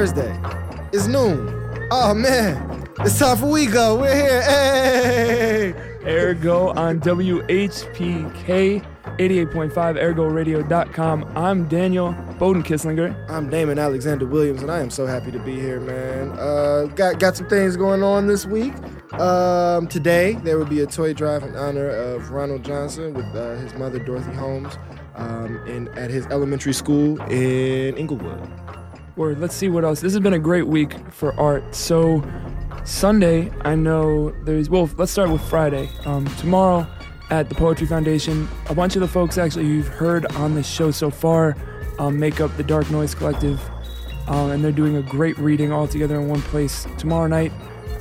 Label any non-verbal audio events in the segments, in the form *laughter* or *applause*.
Thursday. It's noon. Oh man, it's time for We Go. We're here. Hey! Ergo on WHPK 88.5 ergoradio.com. I'm Daniel Bowden Kisslinger. I'm Damon Alexander Williams, and I am so happy to be here, man. Uh, got got some things going on this week. Um, today there will be a toy drive in honor of Ronald Johnson with uh, his mother Dorothy Holmes, um, in at his elementary school in Englewood. Or let's see what else. This has been a great week for art. So Sunday, I know there's well, let's start with Friday. Um, tomorrow at the Poetry Foundation, a bunch of the folks actually you've heard on this show so far um, make up the Dark Noise Collective, um, and they're doing a great reading all together in one place tomorrow night.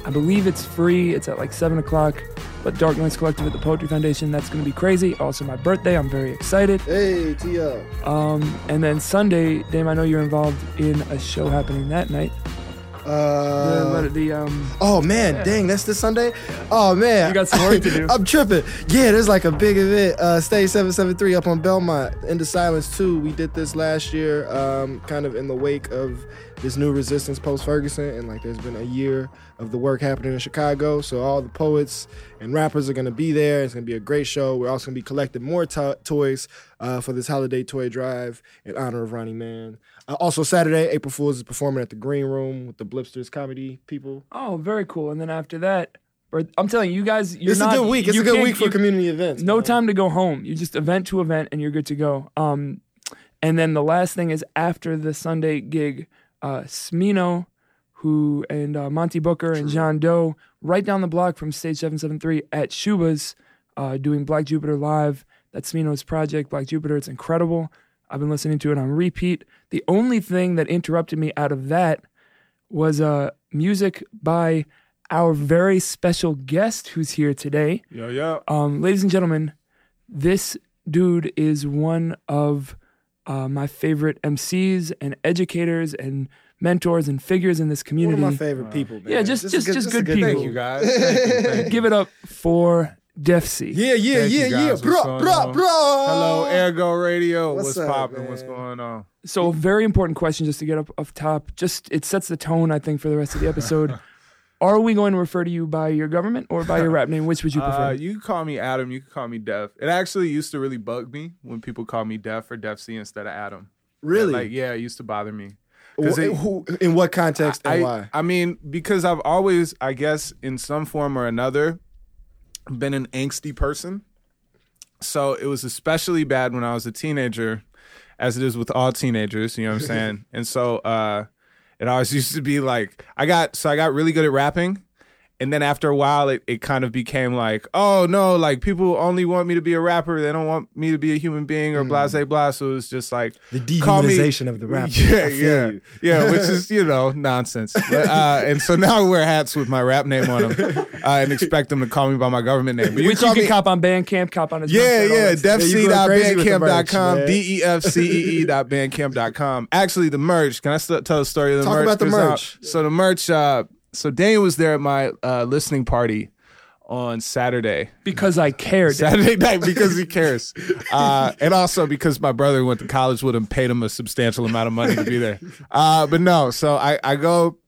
I believe it's free. It's at like seven o'clock. But Dark Noise Collective at the Poetry Foundation, that's going to be crazy. Also, my birthday, I'm very excited. Hey, Tia. Um, and then Sunday, Dame, I know you're involved in a show happening that night. Uh, the, the um, Oh man, Yeah. dang, that's this Sunday. Oh man, You got some work to do. *laughs* I'm tripping. Yeah, there's like a big event. Uh, Stage 773 up on Belmont. Into Silence 2. We did this last year, um, kind of in the wake of this new resistance post Ferguson, and like there's been a year of the work happening in Chicago. So all the poets and rappers are gonna be there. It's gonna be a great show. We're also gonna be collecting more to- toys uh, for this holiday toy drive in honor of Ronnie Man. Uh, also Saturday, April Fools is performing at the Green Room with the Blipsters comedy people. oh, very cool. And then after that, I'm telling you, you guys, you're it's not, a good week. It's a good week for you- community events. No man. time to go home. You just event to event, and you're good to go. Um, and then the last thing is after the Sunday gig, uh, Smino, who and uh, Monte Booker and Jean Deaux, right down the block from Stage 773 at Schubas, uh, doing Black Jupiter live. That's Smino's project, Black Jupiter. It's incredible. I've been listening to it on repeat. The only thing that interrupted me out of that was uh, music by our very special guest who's here today. Yo, yo. Um, ladies and gentlemen, this dude is one of uh, my favorite MCs and educators and mentors and figures in this community. One of my favorite people, man. Yeah, just- This is just- just this is good a people. Thank you, guys. Thank you, *laughs* thank you. Give it up for Defcee. Yeah, yeah, Thank you, yeah, yeah. guys. Bro, What's bro, bro. Hello, Ergo Radio. What's What's, up, popping? What's going on? So, a very important question just to get up off top. Just it sets the tone, I think, for the rest of the episode. *laughs* Are we going to refer to you by your government or by your rap name? Which would you prefer? Uh, you can call me Adam. You can call me Def. It actually used to really bug me when people call me Def or Defcee instead of Adam. Really? Like, yeah, it used to bother me. Wh- 'cause it- who, in what context and I, why? I mean, because I've always, I guess, in some form or another, been an angsty person. So it was especially bad when I was a teenager, as it is with all teenagers, you know what I'm saying? *laughs* and so uh it always *laughs* used to be like I got so I got really good at rapping. And then after a while, it, it kind of became like, oh no, like people only want me to be a rapper. They don't want me to be a human being or blah, blah, blah. So it was just like, The call me- dehumanization of the *laughs* rapper. yeah, yeah, you. yeah, which is *laughs* you know nonsense. But, uh, and so now I wear hats with my rap name on them uh, and expect them to call me by my government name. But you Which can you can me, cop on Bandcamp, cop on his yeah, yeah, that stuff. Yeah, you going crazy with the merch, defcee.bandcamp.com, man. d e f c e e *laughs* dot bandcamp.com. Actually, the merch. Can I still tell the story of the Talk merch? about the 'Cause, merch. so the merch. Uh, so Daniel was there at my uh, listening party on Saturday. Because I cared. Saturday night *laughs* because he cares, uh, and also because my brother went to college with him, paid him a substantial amount of money to be there. Uh, but no, so I, I go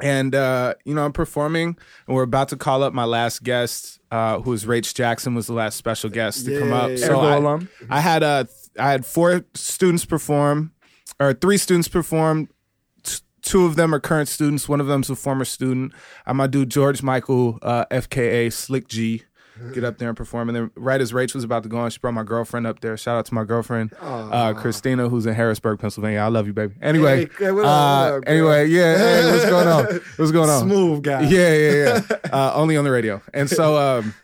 and uh, you know I'm performing, and we're about to call up my last guest, uh, who is Raych Jackson, was the last special guest to come up. So I. I had uh, I had four students perform, or three students perform. Two of them are current students. One of them's a former student. I'm gonna do George Michael, uh, FKA Slick G. Get up there and perform. And then right as Raych was about to go on, she brought my girlfriend up there. Shout out to my girlfriend, uh, Christina, who's in Harrisburg, Pennsylvania. I love you, baby. Anyway, Hey, uh, up, anyway, yeah. Hey, what's going on? What's going on? Smooth guy. Yeah, yeah, yeah. *laughs* uh, only on the radio. And so, um,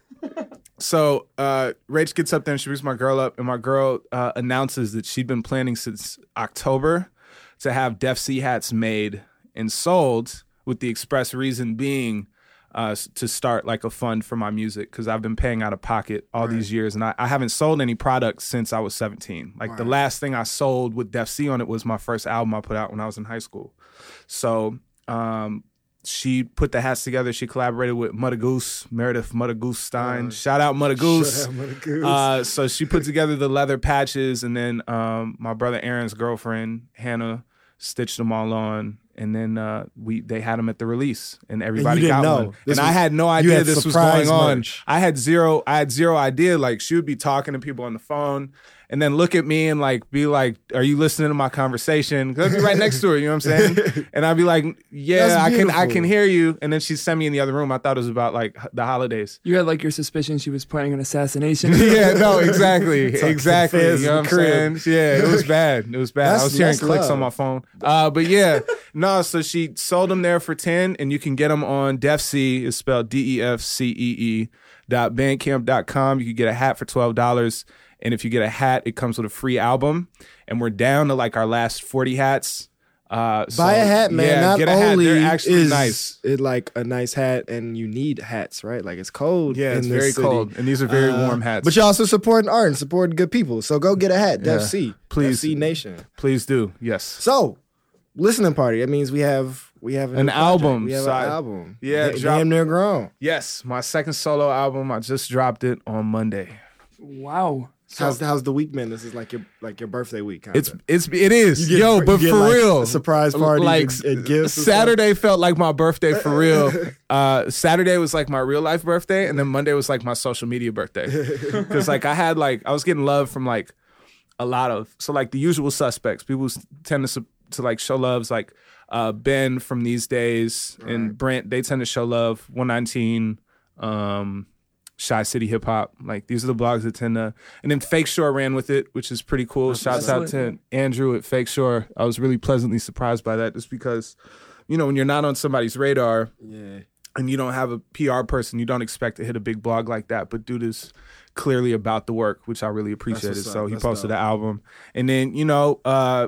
so uh, Raych gets up there and she brings my girl up, and my girl uh, announces that she'd been planning since October to have Defcee hats made and sold, with the express reason being uh, to start like a fund for my music because I've been paying out of pocket all these years, and I, I haven't sold any products since I was 17. Like the last thing I sold with Defcee on it was my first album I put out when I was in high school. So um, she put the hats together. She collaborated with Mudda Goose, Meredith Mudda Goose Stein. shout out Mudda Goose. Shout out Mudda Goose. Uh, so she put *laughs* together the leather patches, and then um, my brother Aaron's girlfriend Hannah stitched them all on, and then uh, we they had them at the release, and everybody didn't got know. one. This and I had no idea had this was going on. I had zero. I had zero idea. Like she would be talking to people on the phone, and then look at me and like be like, "Are you listening to my conversation?" Because I'd be right next to her. You know what I'm saying? *laughs* and I'd be like, "Yeah, I can. I can hear you." And then she'd send me in the other room. I thought it was about like the holidays. You had like your suspicion she was planning an assassination. *laughs* yeah, no, exactly, *laughs* exactly. You know what I'm saying? Yeah, it was bad. It was bad. I was hearing clicks love. on my phone. Uh, but yeah, no. So she sold them there for ten, and you can get them on Defcee. It's spelled D E F C E E dot bandcamp dot com. You can get a hat for twelve dollars, and if you get a hat, it comes with a free album. And we're down to like our last forty hats. Uh, so, Buy a hat, man. Yeah, Not get a hat. only They're actually is nice. it like a nice hat, and you need hats, right? Like it's cold. Yeah, in it's very city. cold, and these are very Uh, warm hats. But you're also supporting art and supporting good people. So go get a hat. Def Yeah. C, Please. Defcee Nation. Please do. Yes. So, listening party. That means we have we have An new project. album, We have so an I- album. Yeah, Da- drop- damn near grown. Yes, my second solo album. I just dropped it on Monday. Wow. How's how's the week been? This is like your like your birthday week. Kinda. It's it's it is yo, but for real, surprise party. like and, gifts. Saturday felt like my birthday for real. *laughs* Uh, Saturday was like my real life birthday, and then Monday was like my social media birthday. *laughs* Because like I had like I was getting love from like a lot of so like the usual suspects. People tend to to like show loves like uh, Ben from these days and Brent. They tend to show love. One nineteen. Um, Shy City Hip Hop. Like these are the blogs that tend to, and then Fake Shore ran with it, which is pretty cool. Shouts out to Andrew at Fake Shore. I was really pleasantly surprised by that, just because, you know, when you're not on somebody's radar Yeah. and you don't have a PR person, you don't expect to hit a big blog like that. But dude is clearly about the work, which I really appreciated. So he That's posted dope. the album, and then you know, uh,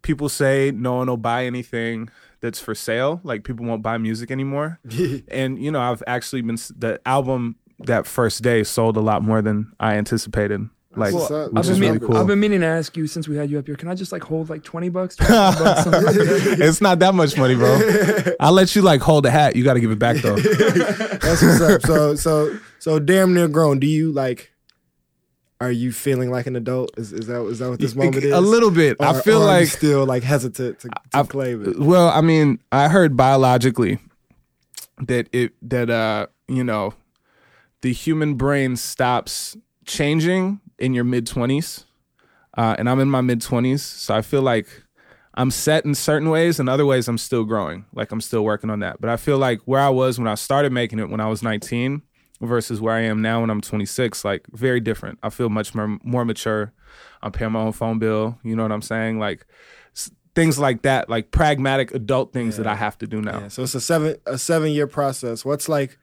people say no one will buy anything that's for sale. Like people won't buy music anymore *laughs* and you know i've actually been the album that first day sold a lot more than i anticipated like what's up. which I've is been, really mean- cool I've been meaning to ask you since we had you up here. Can I just like hold like twenty bucks? 25 bucks *laughs* like it's not that much money bro *laughs* i'll let you like hold a hat you got to give it back though That's what's up. So so so damn near grown. Do you like? Are you feeling like an adult? Is is that is that what this moment is? a little bit i feel or like still like hesitant to, to I've- claim it. well i mean i heard biologically that it that uh you know the human brain stops changing in your mid 20s uh, and i'm in my mid 20s so i feel like i'm set in certain ways and other ways i'm still growing like i'm still working on that. But i feel like where i was when i started making it when i was 19 versus where i am now when i'm 26 like very different. I feel much more, more mature. I'm paying my own phone bill you know what i'm saying? Like things like that like pragmatic adult things that i have to do now. Yeah, so it's a seven a seven year process. What's like?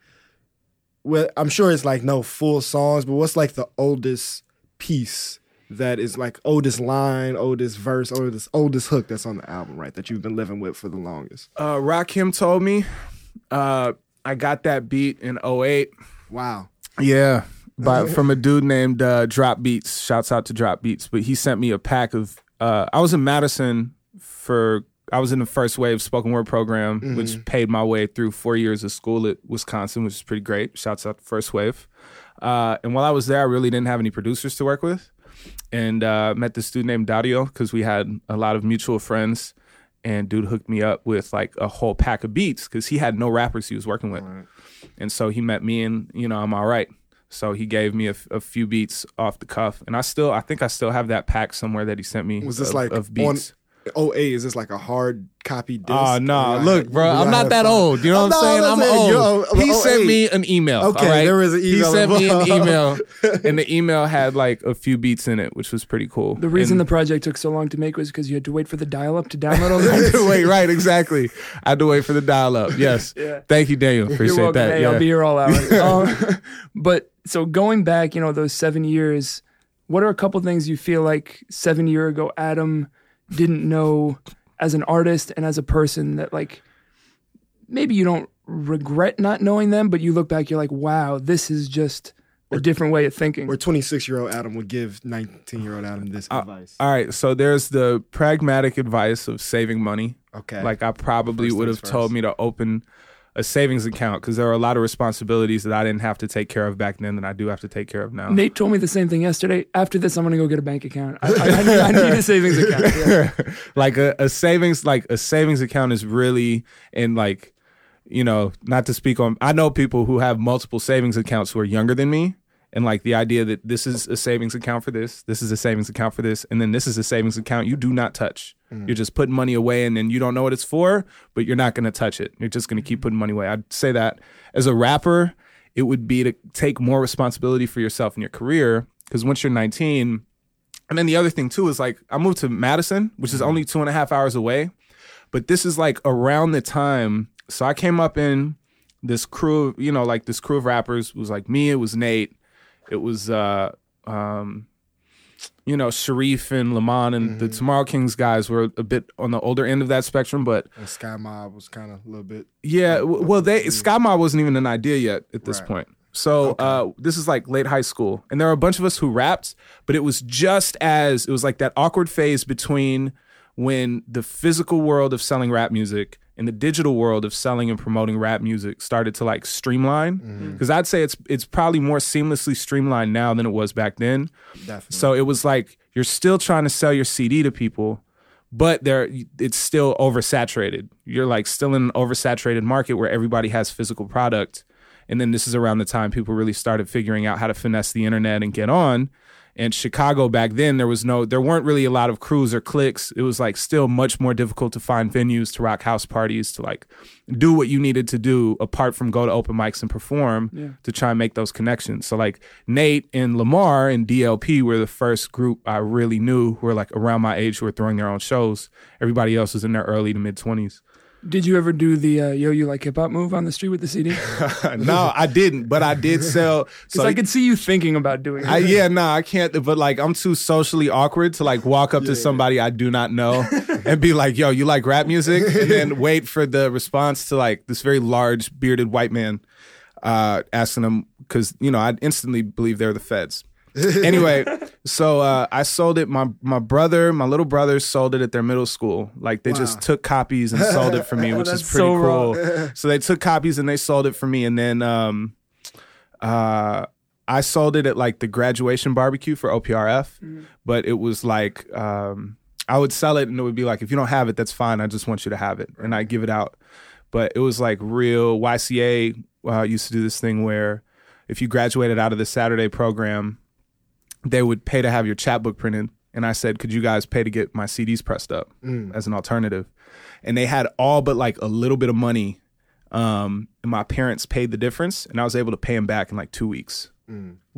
Well, I'm sure it's like no full songs, but what's like the oldest piece that is like oldest line, oldest verse, oldest oldest hook that's on the album, right? That you've been living with for the longest. uh, Rakim told me uh, I got that beat in 08. Wow. Yeah. By, from a dude named uh, Drop Beats. Shouts out to Drop Beats. But he sent me a pack of. Uh, I was in Madison for. I was in the first wave spoken word program, mm-hmm. which paid my way through four years of school at Wisconsin, which is pretty great. Shouts out to first wave. Uh, and while I was there, I really didn't have any producers to work with, and uh, met this dude named Dario because we had a lot of mutual friends. And dude hooked me up with like a whole pack of beats because he had no rappers he was working with, right. and so he met me and you know I'm all right. So he gave me a, few beats off the cuff, and I still I think I still have that pack somewhere that he sent me. Was this of, like of beats? On- 08 is this like a hard copy disc? Oh uh, no, nah. look, bro, I'm not that fun. old. You know what I'm saying? I'm, saying, old. Yo, he sent me an email. Okay, there was an email. He sent me an *laughs* email, *laughs* and the email had like a few beats in it, which was pretty cool. The reason and, the project took so long to make was because you had to wait for the dial-up to download all the Wait, *laughs* right, exactly. I had to wait for the dial-up. Yes. yeah. Thank you, Daniel. Appreciate You're that. Hey, yeah. I'll be here all hours. Um, but so going back, you know, those seven years. What are a couple things you feel like seven year ago, Adam? Didn't know as an artist and as a person that like maybe you don't regret not knowing them, but you look back, you're like, wow, this is just a different way of thinking. Where 26 year old Adam would give 19 year old Adam this Uh, advice. All right. So there's the pragmatic advice of saving money. Okay. Like I probably First would have told me to open a savings account because there are a lot of responsibilities that I didn't have to take care of back then that I do have to take care of now. Nate told me the same thing yesterday. After this, I'm gonna go get a bank account. I, I, I, need, I need a savings account. *laughs* like a, a savings like a savings account is really and like you know not to speak on i know people who have multiple savings accounts who are younger than me and like the idea that this is a savings account for this this is a savings account for this and then this is a savings account you do not touch you're just putting money away and then you don't know what it's for but you're not going to touch it you're just going to keep putting money away i'd say that as a rapper it would be to take more responsibility for yourself and your career because once you're 19 and then the other thing too is like I moved to Madison, which is only two and a half hours away. But this is like around the time. So I came up in this crew, of, you know, like this crew of rappers it was like me, it was Nate, it was uh um you know, Sharif and Lamont and the Tomorrow Kings guys were a bit on the older end of that spectrum, but And Sky Mob was kind of a little bit. yeah, w- well, they Sky Mob wasn't even an idea yet at this Right. point. So uh, this is like late high school, and there were a bunch of us who rapped, but it was just as it was like that awkward phase between when the physical world of selling rap music and the digital world of selling and promoting rap music started to like streamline. Mm-hmm. Because I'd say it's it's probably more seamlessly streamlined now than it was back then. Definitely. So it was like you're still trying to sell your CD to people, but there it's still oversaturated. You're like still in an oversaturated market where everybody has physical product. And then this is around the time people really started figuring out how to finesse the internet and get on. And Chicago back then, there was no, there weren't really a lot of crews or cliques. It was like still much more difficult to find venues to rock house parties, to like do what you needed to do apart from go to open mics and perform to try and make those connections. So like Nate and Lamar and DLP were the first group I really knew who were like around my age who were throwing their own shows. Everybody else was in their early to mid twenties. Did you ever do the uh, yo you like hip hop move on the street with the CD? *laughs* No, I didn't, but I did *laughs* sell. So I could see you thinking about doing it. I, yeah, no, I can't. But like, I'm too socially awkward to like walk up to somebody I do not know *laughs* and be like, "Yo, you like rap music?" and then wait for the response to like this very large bearded white man uh, asking them because you know I instantly believe they're the feds. anyway, so uh, I sold it. My my brother, my little brother, sold it at their middle school. Like they just took copies and sold it for me, *laughs* which is pretty so cool. *laughs* so they took copies and they sold it for me, and then um, uh, I sold it at like the graduation barbecue for OPRF, but it was like um, I would sell it and it would be like, if you don't have it, that's fine. I just want you to have it, and I give it out. But it was like real YCA uh, used to do this thing where if you graduated out of the Saturday program, they would pay to have your chapbook printed. And I said, could you guys pay to get my CDs pressed up as an alternative? And they had all but like a little bit of money. Um, and my parents paid the difference, and I was able to pay them back in like two weeks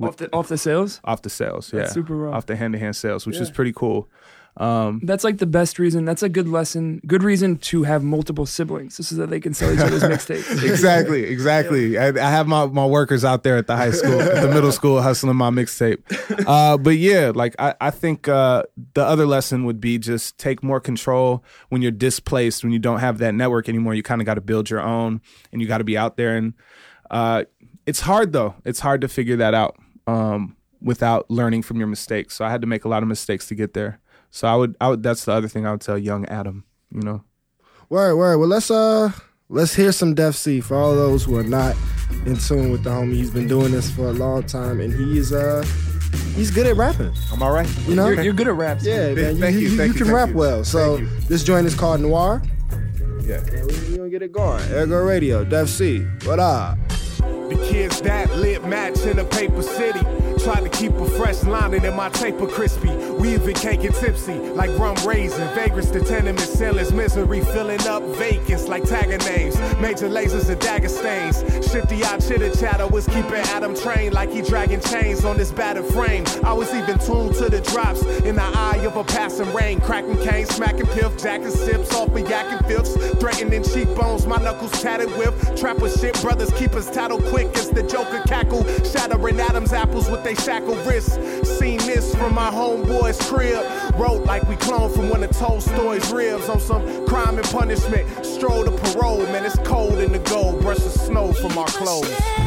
off the off the sales. off the sales. Yeah, That's super raw. off the hand to hand sales, which is pretty cool. Um, That's like the best reason. That's a good lesson. Good reason to have multiple siblings, just so that they can sell each other's *laughs* mixtapes. exactly, exactly. I, I have my, my workers out there at the high school, at the middle school, hustling my mixtape. *laughs* Uh, but yeah, like I, I think uh, the other lesson would be just take more control when you're displaced, when you don't have that network anymore. You kind of got to build your own, and you got to be out there. And uh, it's hard though. It's hard to figure that out um, without learning from your mistakes. So I had to make a lot of mistakes to get there. So I would, I would. That's the other thing I would tell young Adam. You know. Word, word. Well, let's uh, let's hear some Defcee for all those who are not in tune with the homie. He's been doing this for a long time, and he is uh, he's good at rapping. I'm all right. You know, You're, you're good at raps. yeah, man. You, Thank you, you, you, thank you, can thank rap you. well. So this joint is called Noir. Yeah. And we, we gonna get it going. Ergo Radio, Defcee. What up? The kids that lit match in a paper city. Trying to keep a fresh lining in my taper crispy. We even can't get tipsy like rum raisin. Vagrants to tenement ceilings. Misery filling up vacants like tagger names. Major lasers and dagger stains. Shifty out chitter chatter was keeping Adam trained like he dragging chains on this battered frame. I was even tuned to the drops in the eye of a passing rain. Cracking cane, smacking piff, jacking sips off of yakking fifths. Threatening cheekbones, my knuckles tatted with. Trapper shit, brothers keep us tattled quick as the Joker cackle. Shattering Adam's apples with they shackled wrists. Seen this from my homeboy's crib. Wrote like we cloned from one of Tolstoy's ribs on some crime and punishment. Stroll to parole, man, it's cold in the gold. Brush the snow from our clothes.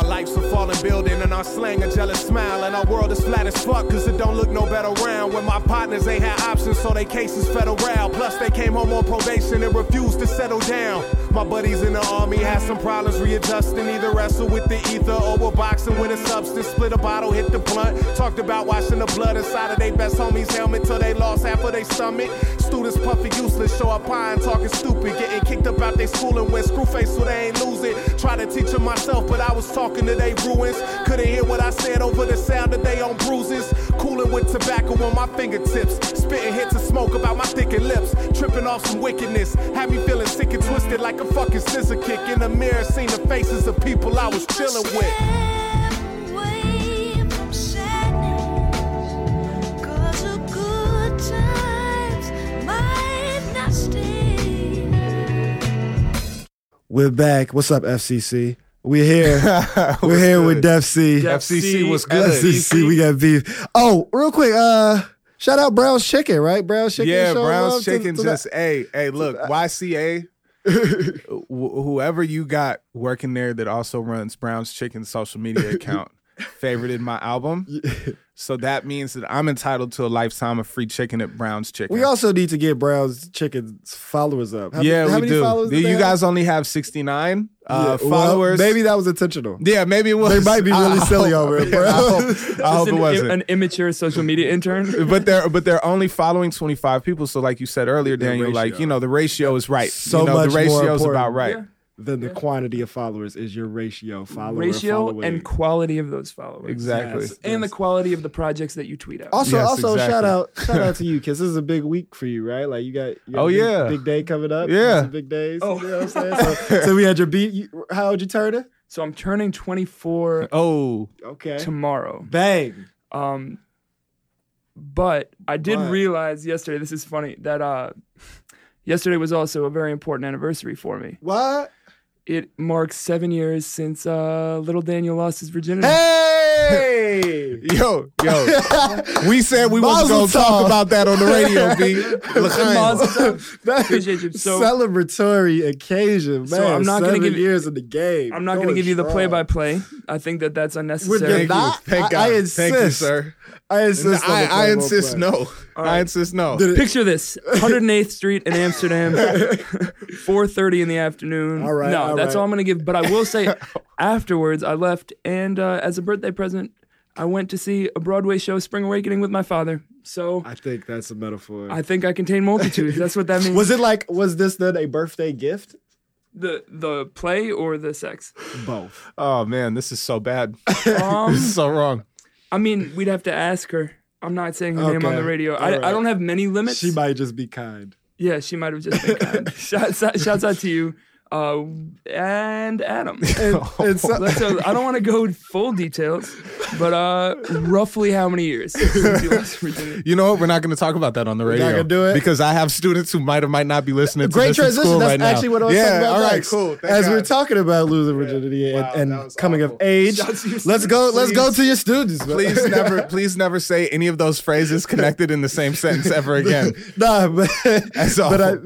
Our life's a falling building, and our slang a jealous smile. And our world is flat as fuck, cause it don't look no better around. When my partners ain't had options, so they cases federal. Plus, they came home on probation and refused to settle down. My buddies in the army had some problems readjusting, either wrestle with the ether or were boxing with a substance. Split a bottle, hit the blunt. Talked about washing the blood inside of their best homie's helmet till they lost half of their stomach. Students puffing useless, show up pie and talking stupid. Getting kicked up out their school and went screw face so they ain't lose it. Try to teach them myself, but I was talking to they ruins. Couldn't hear what I said over the sound of they own bruises. Cooling with tobacco on my fingertips. Spitting hits of smoke about my thickened lips. Tripping off some wickedness. Had me feeling sick and twisted like a fucking scissor kick. In the mirror, seen the faces of people I was chilling with. We're back. What's up, FCC? We're here. *laughs* We're here with Defcee. Def FCC was good. FCC, we got beef. Oh, real quick, uh, shout out Brown's Chicken, right? Brown's Chicken. Yeah, Brown's love to- Chicken to that- just hey, hey, look, YCA *laughs* wh- whoever you got working there that also runs Brown's Chicken social media account favorited my album. *laughs* So that means that I'm entitled to a lifetime of free chicken at Brown's Chicken. We also need to get Brown's Chicken's followers up. How, yeah, how we many do. followers do you they have? guys only have 69 uh, Yeah, well, followers. maybe that was intentional. Yeah, maybe it was. They might be really *laughs* I silly hope- over it, yeah, bro. *laughs* I hope, I Just hope it an, wasn't. an immature social media intern. but they're but they're only following 25 people. So like you said earlier, Daniel, like you know the ratio is right. So you know, much the more ratio is about right. Yeah. Then the quantity of followers is your ratio. Follower Ratio following. and quality of those followers. Exactly. Yes. And the quality of the projects that you tweet out. Also, Yes, also exactly. shout out, shout out to you, *laughs* because this is a big week for you, right? Like you got, you got Oh, big, yeah. big day coming up. Yeah. some big days. Oh. you know what I'm saying? So, *laughs* so we had your beat. You, how old you turn it? So I'm turning 24 Oh, Okay, tomorrow. bang. Um, but I did What? realize yesterday. This is funny that uh, *laughs* yesterday was also a very important anniversary for me. What? It marks seven years since uh, little Daniel lost his virginity. Hey! yo, yo. *laughs* we said we wasn't Mazel gonna talk about that on the radio, B. *laughs* L'chaim. Mazel Appreciate you. So- celebratory occasion, man. So I'm not gonna Seven give you- years in the game. I'm not going to Going give you the play-by-play. I think that that's We're unnecessary. getting- Thank you. Not- Thank I- God. I Thank you, insist. sir. I insist. on I, I play-by-play. insist no. I insist no. Picture this: 108th Street in Amsterdam, *laughs* 4:30 in the afternoon. All right, no, all that's right. all I'm going to give. But I will say, *laughs* afterwards, I left, and uh, as a birthday present, I went to see a Broadway show, Spring Awakening, with my father. So I think that's a metaphor. I think I contain multitudes. That's what that *laughs* means. was it like? Was this then a birthday gift? the the play or the sex? Both. Oh man, this is so bad. *laughs* Um, this is so wrong. I mean, we'd have to ask her. I'm not saying her name on the radio. I, right. I don't have many limits. She might just be kind. Yeah, she might have just been kind. shouts, out, shouts out to you uh, and Adam. *laughs* And, and so, Let's, uh, I don't want to go full details, but uh, roughly how many years you lost virginity? You know what? We're not going to talk about that on the radio. not gonna do it? because I have students who might or might not be listening. to great this transition. school That's right now. actually what I was yeah, talking about. all right, next. cool. Thank As God. we're talking about losing virginity and, Wow, and coming awful. of age, Shouts to your let's go. Let's go to your students. man. please *laughs* never, please never say any of those phrases connected in the same sentence ever again. *laughs* nah, but That's but I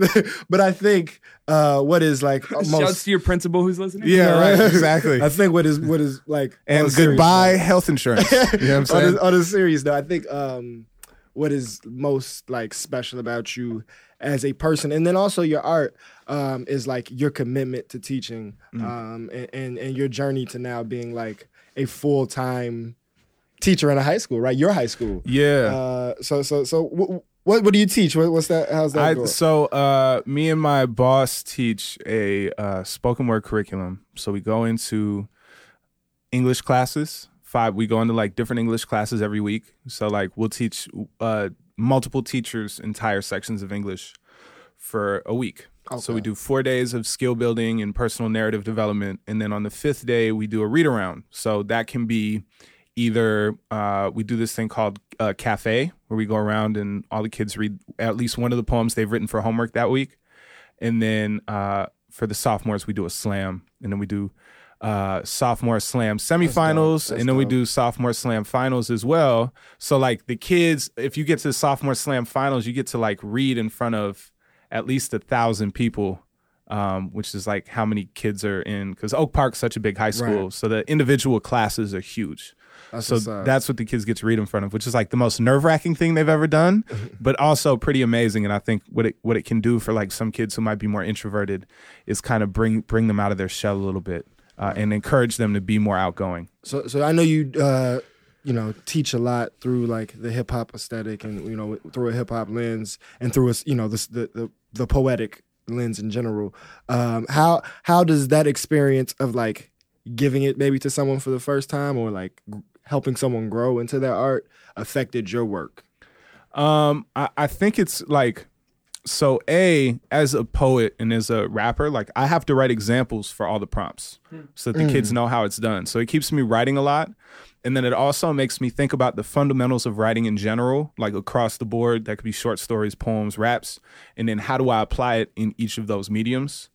but I think uh, what is like *laughs* Shouts most to your principal who's listening. Yeah, right. Exactly. I think what is what is like And a serious goodbye health insurance. *laughs* You know what I'm on saying? a, on a serious note, I think um, what is most like special about you as a person, and then also your art, um, is like your commitment to teaching, Mm. um, and, and and your journey to now being like a full time teacher in a high school, right? Your high school. yeah. Uh, so so so wh- what what do you teach? What, what's that? How's that I, so uh, me and my boss teach a uh, spoken word curriculum. So we go into English classes. Five. We go into like different English classes every week. So like we'll teach uh, multiple teachers entire sections of English for a week. So we do four days of skill building and personal narrative development, and then on the fifth day we do a read around. So that can be either uh, we do this thing called uh, cafe where we go around and all the kids read at least one of the poems they've written for homework that week and then uh, for the sophomores we do a slam and then we do uh, sophomore slam semifinals and then we do sophomore slam finals as well so like the kids if you get to the sophomore slam finals you get to like read in front of at least a thousand people um, which is like how many kids are in because Oak Park's such a big high school, Right. so the individual classes are huge. That's so that's what the kids get to read in front of, which is like the most nerve wracking thing they've ever done, *laughs* but also pretty amazing. And I think what it what it can do for like some kids who might be more introverted is kind of bring bring them out of their shell a little bit uh, and encourage them to be more outgoing. So, so I know you, uh, you know, teach a lot through like the hip hop aesthetic, and you know, through a hip hop lens, and through a, you know, this, the the the poetic lens in general. Um, how how does that experience of like giving it maybe to someone for the first time, or like helping someone grow into their art, affected your work? Um, I, I think it's like so a as a poet and as a rapper, like I have to write examples for all the prompts so that the kids know how it's done. So it keeps me writing a lot. And then it also makes me think about the fundamentals of writing in general, like across the board. That could be short stories, poems, raps. And then how do I apply it in each of those mediums?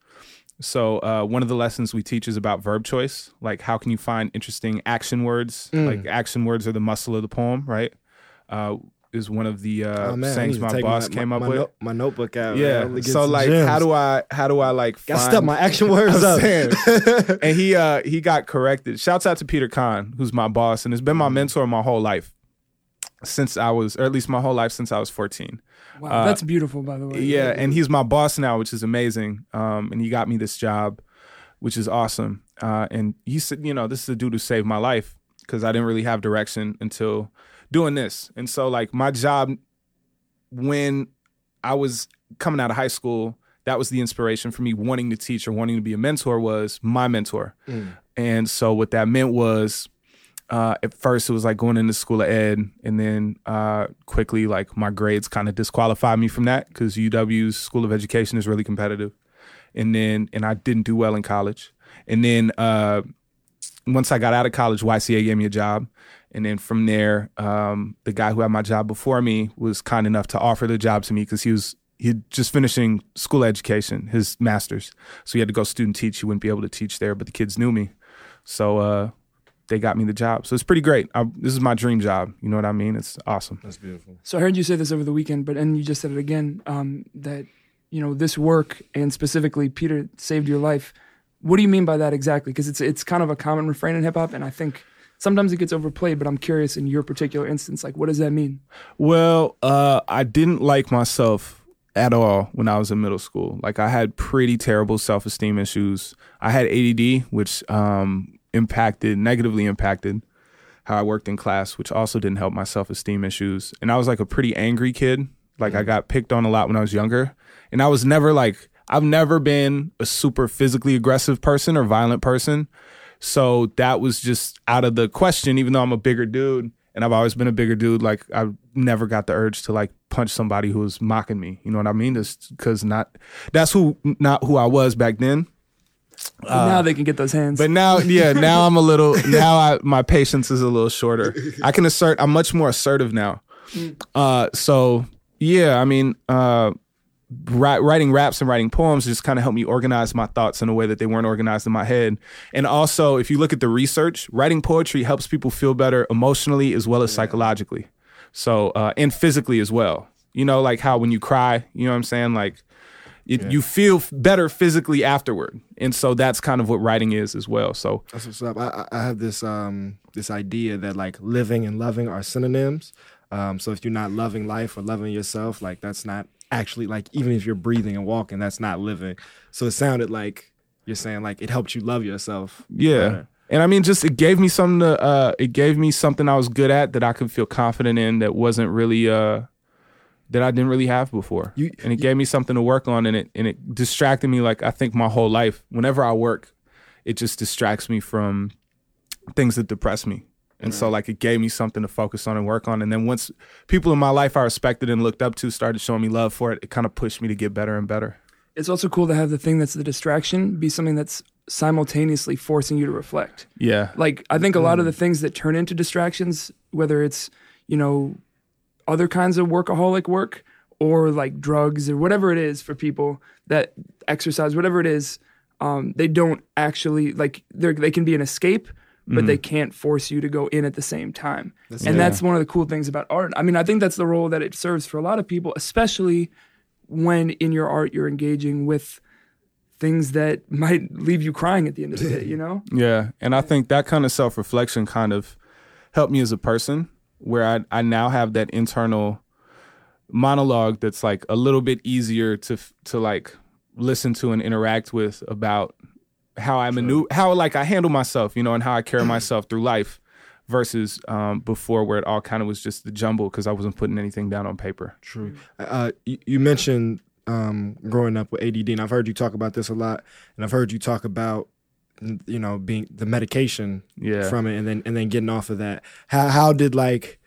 So uh, one of the lessons we teach is about verb choice. Like how can you find interesting action words? Like action words are the muscle of the poem, right? Uh, is one of the uh, oh man, sayings my boss came up my, with. note- my notebook out. yeah. So like, gems. how do I how do I like Got step my action words *laughs* up. *laughs* and he uh he got corrected. Shouts out to Peter Kahn, who's my boss and has been my mentor my whole life. Since I was or at least my whole life since I was 14. Wow, that's beautiful, by the way. Uh, Yeah, and he's my boss now, which is amazing. Um, and he got me this job, which is awesome. Uh, and he said, you know, this is a dude who saved my life because I didn't really have direction until doing this. And so, like, my job when I was coming out of high school, that was the inspiration for me wanting to teach or wanting to be a mentor was my mentor. And so, what that meant was uh, at first it was like going into school of ed and then uh, quickly like my grades kind of disqualified me from that because uw's school of education is really competitive. And then and i didn't do well in college. And then uh, once i got out of college yca gave me a job. And then from there um, the guy who had my job before me was kind enough to offer the job to me because he was he just finishing school education his master's. So he had to go student teach. He wouldn't be able to teach there but the kids knew me. So uh, they got me the job. So it's pretty great. I, this is my dream job. You know what I mean? It's awesome. That's beautiful. So I heard you say this over the weekend, but and you just said it again um, that you know this work and specifically Peter saved your life. What do you mean by that exactly? Because it's it's kind of a common refrain in hip hop, and I think sometimes it gets overplayed. But I'm curious in your particular instance, like what does that mean? Well, uh, I didn't like myself at all when I was in middle school. Like I had pretty terrible self esteem issues. I had ADD, which um, impacted negatively impacted how I worked in class, which also didn't help my self esteem issues. And I was like a pretty angry kid. Like I mm. got picked on a lot when I was younger, and I was never like I've never been a super physically aggressive person or violent person. So that was just out of the question, even though I'm a bigger dude and I've always been a bigger dude. Like I never got the urge to like punch somebody who was mocking me. You know what I mean? Just because not that's who not who I was back then. But now they can get those hands. Uh, But now, yeah, now I'm a little. *laughs* Now I, my patience is a little shorter. I can assert. I'm much more assertive now. Uh, so yeah, I mean, uh, ri- writing raps and writing poems just kind of helped me organize my thoughts in a way that they weren't organized in my head. And also, if you look at the research, writing poetry helps people feel better emotionally as well as psychologically. So uh, and physically as well. You know, like how when you cry, you know what I'm saying, like. It, You feel f- better physically afterward, and so that's kind of what writing is as well. So That's what's up. I, I I have this um this idea that like living and loving are synonyms. Um, so if you're not loving life or loving yourself, like that's not actually like even if you're breathing and walking, that's not living. So it sounded like you're saying like it helped you love yourself. Yeah. better. And I mean, just it gave me something to, uh, it gave me something I was good at that I could feel confident in that wasn't really, uh, that I didn't really have before. You- and it gave me something to work on and it, and it distracted me like I think my whole life. Whenever I work, it just distracts me from things that depress me. And so mm. like it gave me something to focus on and work on. And then once people in my life I respected and looked up to started showing me love for it, it kind of pushed me to get better and better. it's also cool to have the thing that's the distraction be something that's simultaneously forcing you to reflect. Yeah. Like I think a lot of mm. the things that turn into distractions, whether it's you know other kinds of workaholic work or like drugs or whatever it is for people that exercise, whatever it is, um, they don't actually like they they can be an escape, but they can't force you to go in at the same time. and that's one of the cool things about art. I mean, I think that's the role that it serves for a lot of people, especially when in your art you're engaging with things that *laughs* might leave you crying at the end of the day. You know? *laughs* Yeah, and I think that kind of self reflection kind of helped me as a person, where I I now have that internal monologue that's like a little bit easier to to like listen to and interact with about how I manu- how like I handle myself, you know, and how I carry myself through life versus um, before where it all kind of was just the jumble because I wasn't putting anything down on paper. True. Uh, you, you mentioned um, growing up with ADD, and I've heard you talk about this a lot, and I've heard you talk about you know being the medication Yeah. from it, and then and then getting off of that. How how did like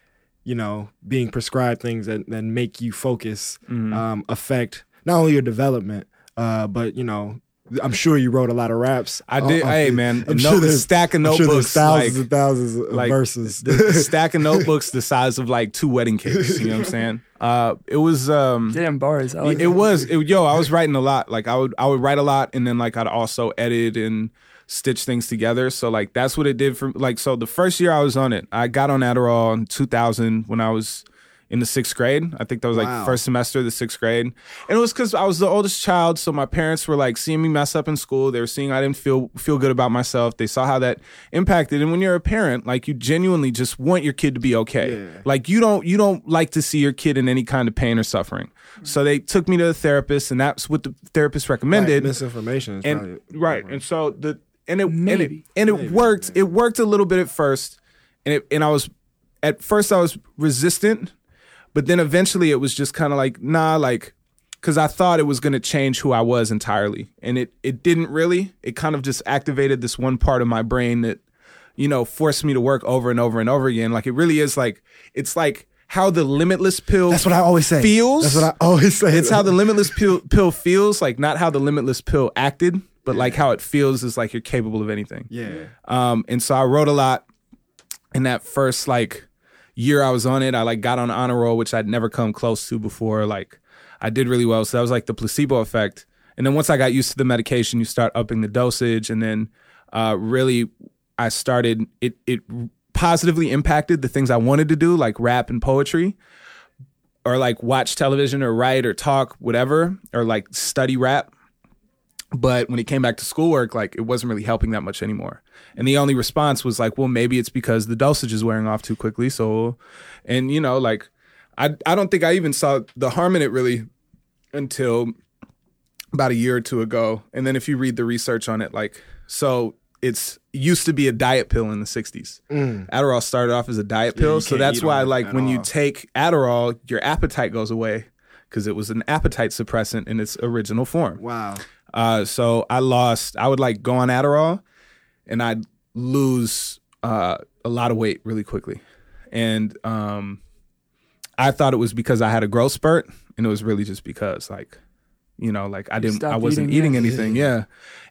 you know being prescribed things that that make you focus Mm-hmm. um, affect not only your development, uh, but you know. I'm sure you wrote a lot of raps. I did. Uh, hey man, I'm no, sure there's- stack of I'm sure notebooks, thousands like, and thousands of like verses. the, the *laughs* stack of notebooks the size of like two wedding cakes. You know what I'm saying? *laughs* Uh, it was um, Damn bars. I like it was it, yo. I was writing a lot. Like I would I would write a lot, and then like I'd also edit and stitch things together. So like that's what it did for like. So the first year I was on it, I got on Adderall in 2000 when I was in the sixth grade. I think that was like Wow. first semester of the sixth grade, and it was because I was the oldest child. So my parents were like seeing me mess up in school. They were seeing I didn't feel feel good about myself. They saw how that impacted. And when you're a parent, like you genuinely just want your kid to be okay. Yeah. Like you don't you don't like to see your kid in any kind of pain or suffering. Hmm. So they took me to the therapist, and that's what the therapist recommended. Right, misinformation. Is and probably- right, and so the and it and it, Maybe. and it worked. It worked a little bit at first, and it and I was at first I was resistant, but then eventually it was just kind of like nah, like because I thought it was going to change who I was entirely, and it it didn't really. It kind of just activated this one part of my brain that you know forced me to work over and over and over again. Like it really is like it's like how the limitless pill. That's what I always say. Feels. That's what I always say. It's how the *laughs* limitless pill, pill feels, like not how the limitless pill acted, but like how it feels is like you're capable of anything. yeah. Um, and so I wrote a lot in that first like year I was on it. I like got on honor roll, which I'd never come close to before. Like I did really well. So that was like the placebo effect. And then once I got used to the medication, you start upping the dosage, and then uh, really I started it. It positively impacted the things I wanted to do, like rap and poetry or like watch television or write or talk, whatever, or like study rap. But when it came back to schoolwork, like it wasn't really helping that much anymore. And the only response was like, well, maybe it's because the dosage is wearing off too quickly. So, and you know, like I, I don't think I even saw the harm in it really until about a year or two ago. And then if you read the research on it, like, so it's used to be a diet pill in the 60s. Adderall started off as a diet pill. Mm. you so that's why, like, when you take Adderall, your appetite goes away because it was an appetite suppressant in its original form. Wow. Uh, so I lost. I would like go on Adderall, and I'd lose uh, a lot of weight really quickly, and um, I thought it was because I had a growth spurt, and it was really just because like, you know, like I didn't, I wasn't eating, eating, anything, *laughs* yeah,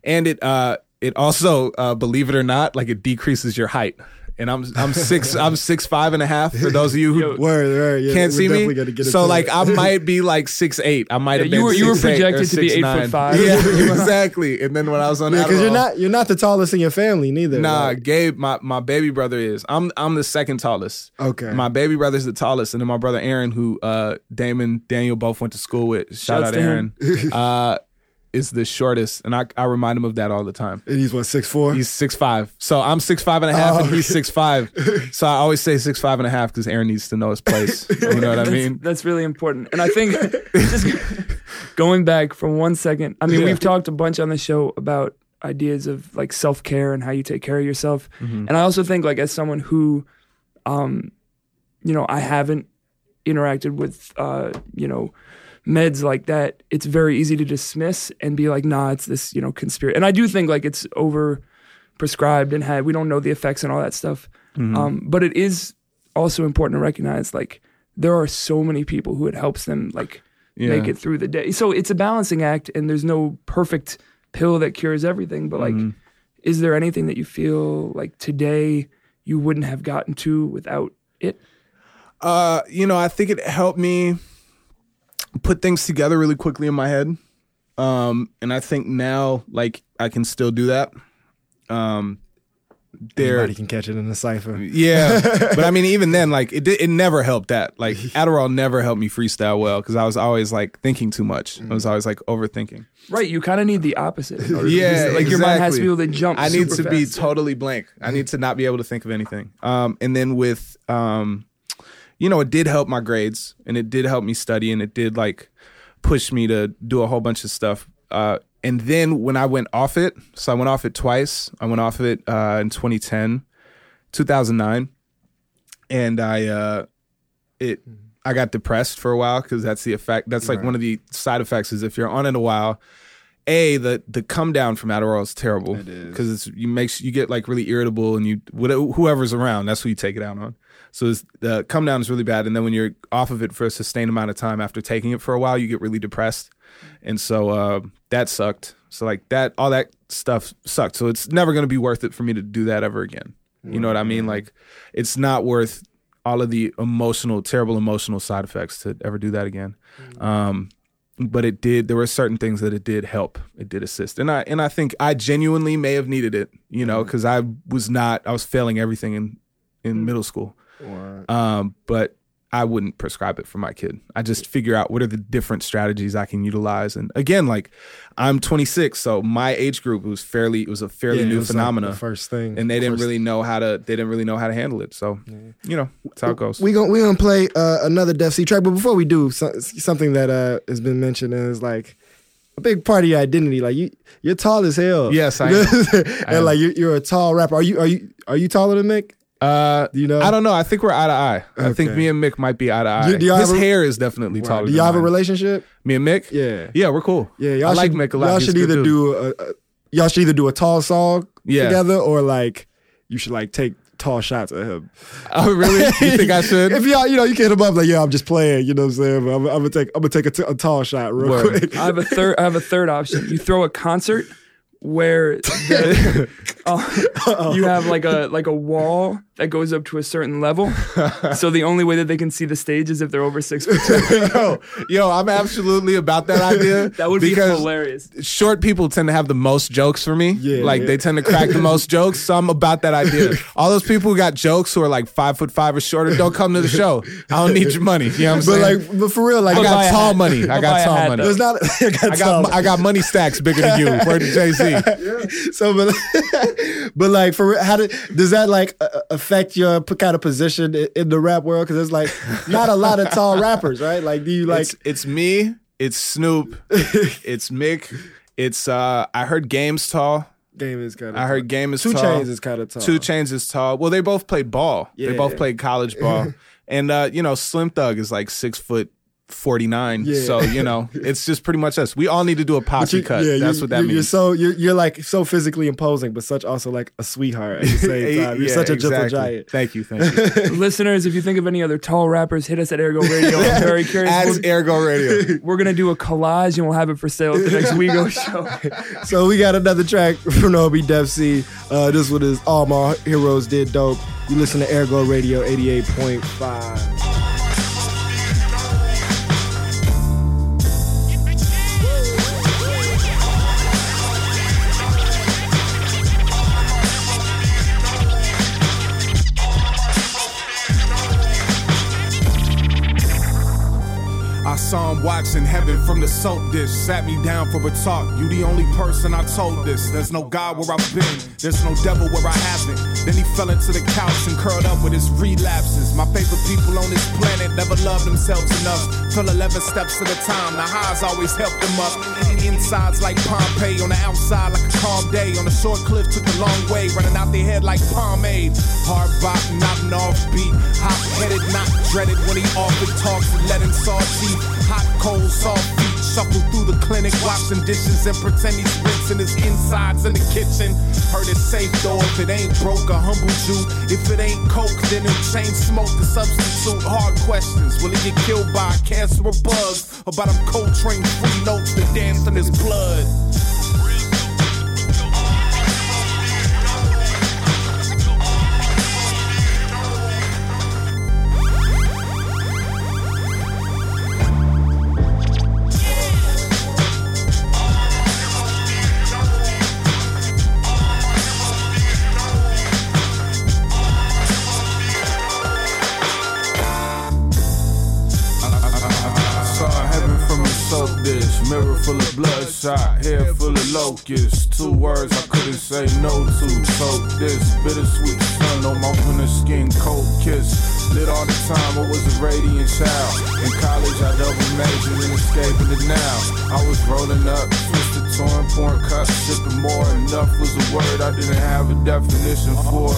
and it uh, it also, uh, believe it or not, like it decreases your height, and I'm I'm six I'm six five and a half for those of you who. Yo, Word, word. Yeah, can't see me, so like it. I *laughs* might be like six eight. I might Yeah, have been. you were- you were 6'8" or projected to be eight foot five. Yeah, *laughs* exactly. And then when I was on Yeah, because you're not you're not the tallest in your family neither. Nah, like- Gabe, my, my baby brother is. I'm I'm the second tallest. Okay. My baby brother's the tallest, and then my brother Aaron, who uh Damon Daniel both went to school with. Shout Shouts out to Aaron. him. *laughs* uh, is the shortest, and I I remind him of that all the time. and he's what six four. He's six five, so I'm six five and a half, Oh, and he's six five. So I always say six five and a half because Aaron needs to know his place. *laughs* You know what I that's, mean? that's really important. And I think just going back for one second, I mean, Yeah. we've talked a bunch on the show about ideas of like self care and how you take care of yourself. Mm-hmm. And I also think like as someone who, um, you know, I haven't interacted with, uh, you know, meds like that, it's very easy to dismiss and be like, nah, it's this, you know, conspiracy. And I do think like it's over prescribed and had, we don't know the effects and all that stuff. Mm-hmm. Um, but it is also important to recognize like there are so many people who it helps them like make it through the day. So it's a balancing act and there's no perfect pill that cures everything. But like, Mm-hmm. is there anything that you feel like today you wouldn't have gotten to without it? Uh, you know, I think it helped me put things together really quickly in my head. Um, and I think now, like, I can still do that. Um, they're Anybody can catch it in the cipher. yeah, *laughs* but I mean, even then, like it, it never helped that. Like *laughs* Adderall never helped me freestyle well because I was always like thinking too much. I was always like overthinking. Right, you kind of need the opposite. in order to- Yeah, like your mind has to be able to jump. I need to super be fast. totally blank. I need to not be able to think of anything. Um, and then with, um, you know, it did help my grades, and it did help me study, and it did like push me to do a whole bunch of stuff. Uh, and then when I went off it, so I went off it twice. I went off it uh, in 2010, 2009, and I uh, it I got depressed for a while because that's the effect. That's like one of the side effects is if you're on it a while, a the the come down from Adderall is terrible because it's you makes you get like really irritable and you whatever, whoever's around that's who you take it out on. So the come down is really bad, and then when you're off of it for a sustained amount of time after taking it for a while, you get really depressed, and so uh, that sucked. So like that, all that stuff sucked. So it's never going to be worth it for me to do that ever again. You know what I mean? Like it's not worth all of the emotional, terrible emotional side effects to ever do that again. Um, but it did. There were certain things that it did help. It did assist, and I and I think I genuinely may have needed it. You know, because I was not. I was failing everything in in middle school. Um, but I wouldn't prescribe it for my kid. I just figure out what are the different strategies I can utilize. And again, like I'm 26, so my age group was fairly. It was a fairly Yeah, new was like phenomena first thing, and they didn't really know how to they didn't really know how to handle it so you know that's how it goes We gonna we gonna play uh, another Defcee track, but before we do, so, something that uh, has been mentioned is like a big part of your identity. Like you, you're tall as hell. Yes, I *laughs* am. and I am. like you, you're a tall rapper. Are you are you are you taller than Mick? Uh you know? i don't know i think we're eye to eye i think Okay. me and mick might be eye to eye Do- do y'all his have a- hair is definitely taller Do than y'all have a mine. relationship? me and mick Yeah. yeah we're cool Yeah, y'all i like should, mick a lot Y'all He's should a good either dude. do a, a, y'all should either do a tall song Yeah. together or like you should like take tall shots at him. oh really you *laughs* think i should If y'all, you know, you can hit him up like, yeah, I'm just playing. You know what I'm saying? But I'm, I'm gonna take, I'm gonna take a, t- a tall shot real Word. quick. I have a third. I have a third option. You throw a concert where the, *laughs* uh, you have like a like a wall that goes up to a certain level. *laughs* So the only way that they can see the stage is if they're over six foot. *laughs* yo yo i'm absolutely about that idea That would be hilarious. short people tend to have the most jokes for me. Yeah, like yeah. they tend to crack the most jokes. So I'm about that idea. All those people who got jokes who are like five foot five or shorter, don't come to the show. I don't need your money. You know what I'm But saying? like, but for real, like, I got tall money. I got tall money. there's not. I got, I got I got money stacks bigger than you. Word to Jay Z. *laughs* so, but, *laughs* but like, for how did does that like uh, affect your kind of position in, in the rap world? Because there's like not a lot of tall rappers, right? Like, do you like? It's it's me. It's Snoop. *laughs* it's Mick. It's uh. I heard Games tall. Game is kind of. I heard Game is Two tall. Chains is kind of tall. 2 Chainz is tall. Well, they both played ball. They both played college ball. and uh, you know, Slim Thug is like six foot forty nine. Yeah. So, you know, *laughs* it's just pretty much us. We all need to do a But posse you- cut. yeah, That's what that you're, means. You're so you're, you're like so physically imposing, but such also like a sweetheart at the *laughs* same time. You're Yeah, such a gentle exactly. giant. Thank you, thank you. *laughs* Listeners, if you think of any other tall rappers, hit us at Ergo Radio. I'm very curious. Ads We're, Ergo Radio. we're gonna do a collage and we'll have it for sale at the next WeGo show. So we got another track from Obi Defcee. Uh, this one is All My Heroes Did Dope. You listen to Ergo Radio 88.5. saw him watching heaven from the soap dish. Sat me down for a talk. You the only person I told this. There's no God where I've been. There's no devil where I haven't. Then he fell into the couch and curled up with his relapses. My favorite people on this planet never loved themselves enough. Till 11 steps at a time. The highs always helped them up. Insides like Pompeii. On the outside like a calm day. On a short cliff took a long way. Running out their head like pomade. Hard bop, not an offbeat. Hot headed, not dreaded. When he offered talks and let him saw teeth. Hot, cold, soft feet. Shuffle through the clinic, washing dishes and pretend he's rinsing his insides in the kitchen. Heard it's safe though if it ain't broke, a humble Jew. If it ain't coke, then he'll chain smoke the substitute. Hard questions. Will he get killed by cancer or bugs? About him Coltrane free notes that dance in his blood. Full of bloodshot, hair full of locusts. Two words I couldn't say no to. Soak this bittersweet sun on my winter skin coat kiss. Lit all the time, I was a radiant child. In college, I double majored in escaping it now. I was rolling up, torn, pouring cups, sipping more. Enough was a word I didn't have a definition for.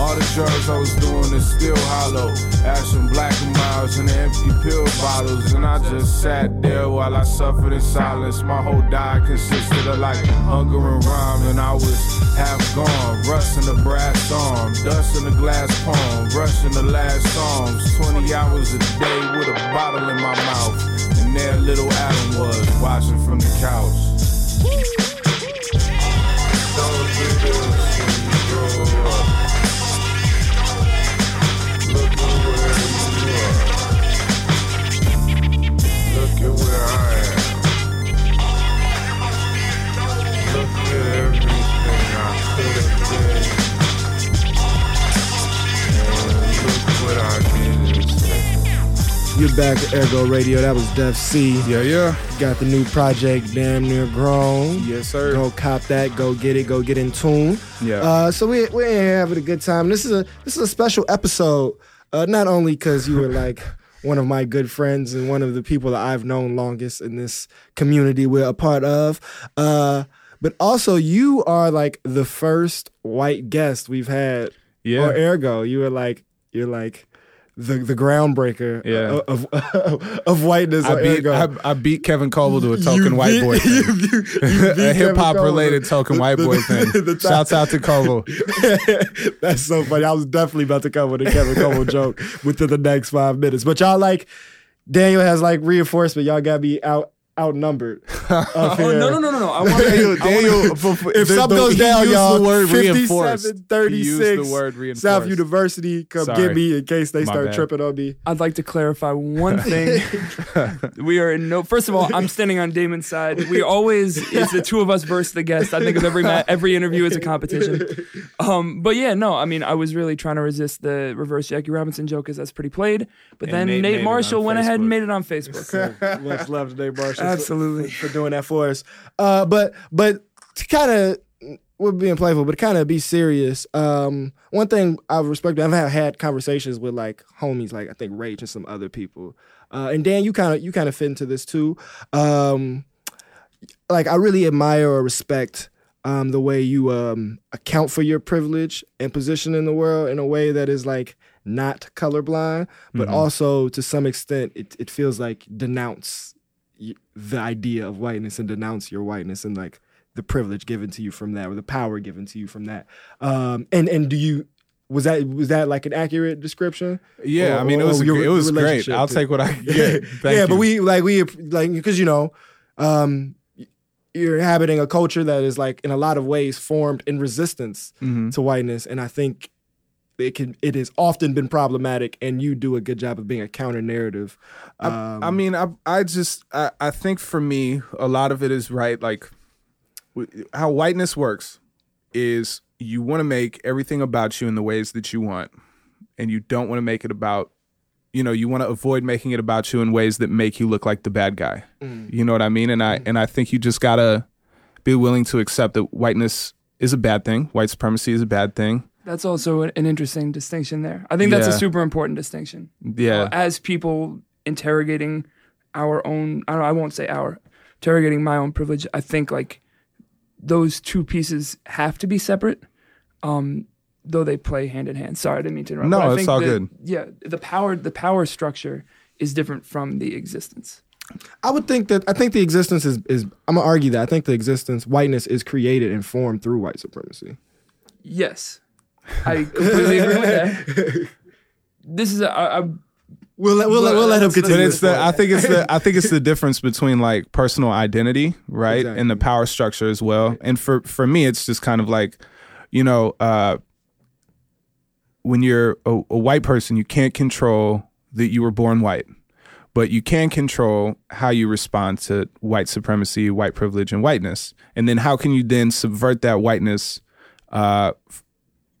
All the drugs I was doing is still hollow. Ash and black miles and empty pill bottles. And I just sat there while I suffered in silence. My whole diet consisted of like hunger and rhyme. And I was half gone. Rust in the brass arm, dust in the glass palm, rushing the last songs. 20 hours a day with a bottle in my mouth. And there little Adam was watching from the couch. Look at where I am. You're back to Ergo Radio. That was Defcee. Yeah, yeah. Got the new project, Damn Near Grown. Yes, sir. Go cop that. Go get it. Go get in tune. Yeah. Uh, so we we're here having a good time. This is a this is a special episode. Uh, not only because you were like *laughs* one of my good friends and one of the people that I've known longest in this community we're a part of, uh, but also you are like the first white guest we've had. Yeah. Or ergo, you were like you're like. The, the groundbreaker uh, Yeah. Uh, of, of, *laughs* of whiteness. I on beat I, I beat Kevin Coval to a token You white beat- boy *laughs* thing. you- you- you a hip hop related Coval. token The- white the- boy *laughs* thing. the top- Shouts out to Coval. That's so funny. I was definitely about to come with a Kevin Coval joke within the next five minutes. But y'all like Daniel has like reinforcement. Y'all got me out outnumbered. *laughs* Oh, no, no, no, no, no. I want Daniel, to. Daniel, If the- something goes down, y'all, the word reinforced. 57, He used 36, the word reinforced. South University, come Sorry. get me in case they My start bad. tripping on me. I'd like to clarify one thing. *laughs* we are in no. First of all, I'm standing on Damon's side. We always it's the two of us versus the guest. I think of every ma- every interview as a competition. Um, but yeah, no. I mean, I was really trying to resist the reverse Jackie Robinson joke because that's pretty played. But And then Nate Nate, Marshall on went ahead and made it on Facebook. *laughs* Much love to Dave Marshall. For- Absolutely. for doing that for us. Uh, but but to kind of we're being playful, but kind of be serious. Um, one thing I respect, I've had, conversations with like homies, like I think Raych and some other people. Uh, and Dan, you kind of you kind of fit into this too. Um, like I really admire or respect um, the way you um, account for your privilege and position in the world in a way that is like not colorblind, but also to some extent it, it feels like denounce the idea of whiteness and denounce your whiteness and like the privilege given to you from that or the power given to you from that. Um, and and do you was that was that like an accurate description? Yeah, Or- I mean, it was your- it was great. I'll to- take what I *laughs* get. Thank yeah, but we like we like because you know, um, you're inhabiting a culture that is like in a lot of ways formed in resistance Mhm. to whiteness, and I think it can it has often been problematic, and you do a good job of being a counter narrative. Um, I mean, I I just I, I think for me, a lot of it is right. Like how whiteness works is you want to make everything about you in the ways that you want, and you don't want to make it about. You know, you want to avoid making it about you in ways that make you look like the bad guy. You know what I mean? And I and I think you just gotta be willing to accept that whiteness is a bad thing. White supremacy is a bad thing. That's also an interesting distinction there. I think that's Yeah. a super important distinction. Yeah. As people interrogating our own, I, don't know, I won't say our, interrogating my own privilege, I think like those two pieces have to be separate, um, though they play hand in hand. Sorry, I didn't mean to interrupt. No, but I it's think all that- good. Yeah, the power, the power structure is different from the existence. I would think that I think the existence is is I'm gonna argue that I think the existence whiteness is created and formed through white supremacy. Yes, I completely agree with that. *laughs* This is a, I, I, We'll let, we'll, let, we'll let him continue. But it's the. I think it's the I think it's the difference between like personal identity, right, Exactly. and the power structure as well. And for for me, it's just kind of like, you know, uh, when you're a, a white person, you can't control that you were born white, but you can control how you respond to white supremacy, white privilege, and whiteness. And then how can you then subvert that whiteness, uh, f-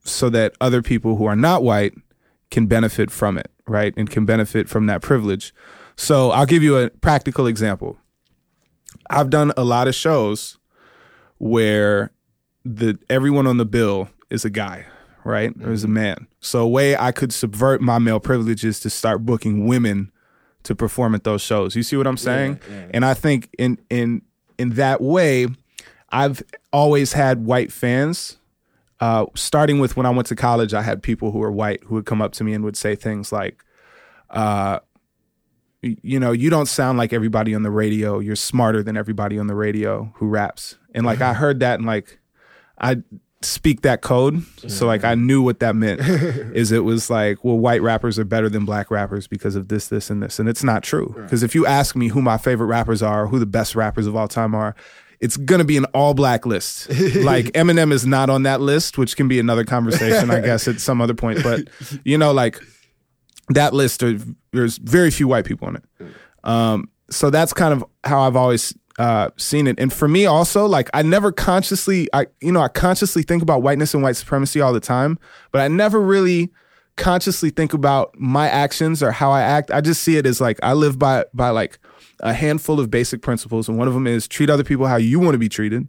so that other people who are not white can benefit from it, right? And can benefit from that privilege. So I'll give you a practical example. I've done a lot of shows where the everyone on the bill is a guy, right? Or is a man. So a way I could subvert my male privileges to start booking women to perform at those shows. You see what I'm saying? And I think in in in that way, I've always had white fans. Uh, starting with when I went to college, I had people who were white who would come up to me and would say things like, uh, you know, you don't sound like everybody on the radio. You're smarter than everybody on the radio who raps. And like I heard that and like I speak that code. So like I knew what that meant. *laughs* is it was like, well, white rappers are better than black rappers because of this, this, and this. And it's not true. Because if you ask me who my favorite rappers are, who the best rappers of all time are, it's gonna be an all black list. *laughs* like Eminem is not on that list, which can be another conversation, I guess, at some other point. But you know, like that list, are, there's very few white people on it. Um, so that's kind of how I've always uh, seen it. And for me, also, like I never consciously, I you know, I consciously think about whiteness and white supremacy all the time, but I never really consciously think about my actions or how I act. I just see it as like I live by by like a handful of basic principles, and one of them is treat other people how you want to be treated.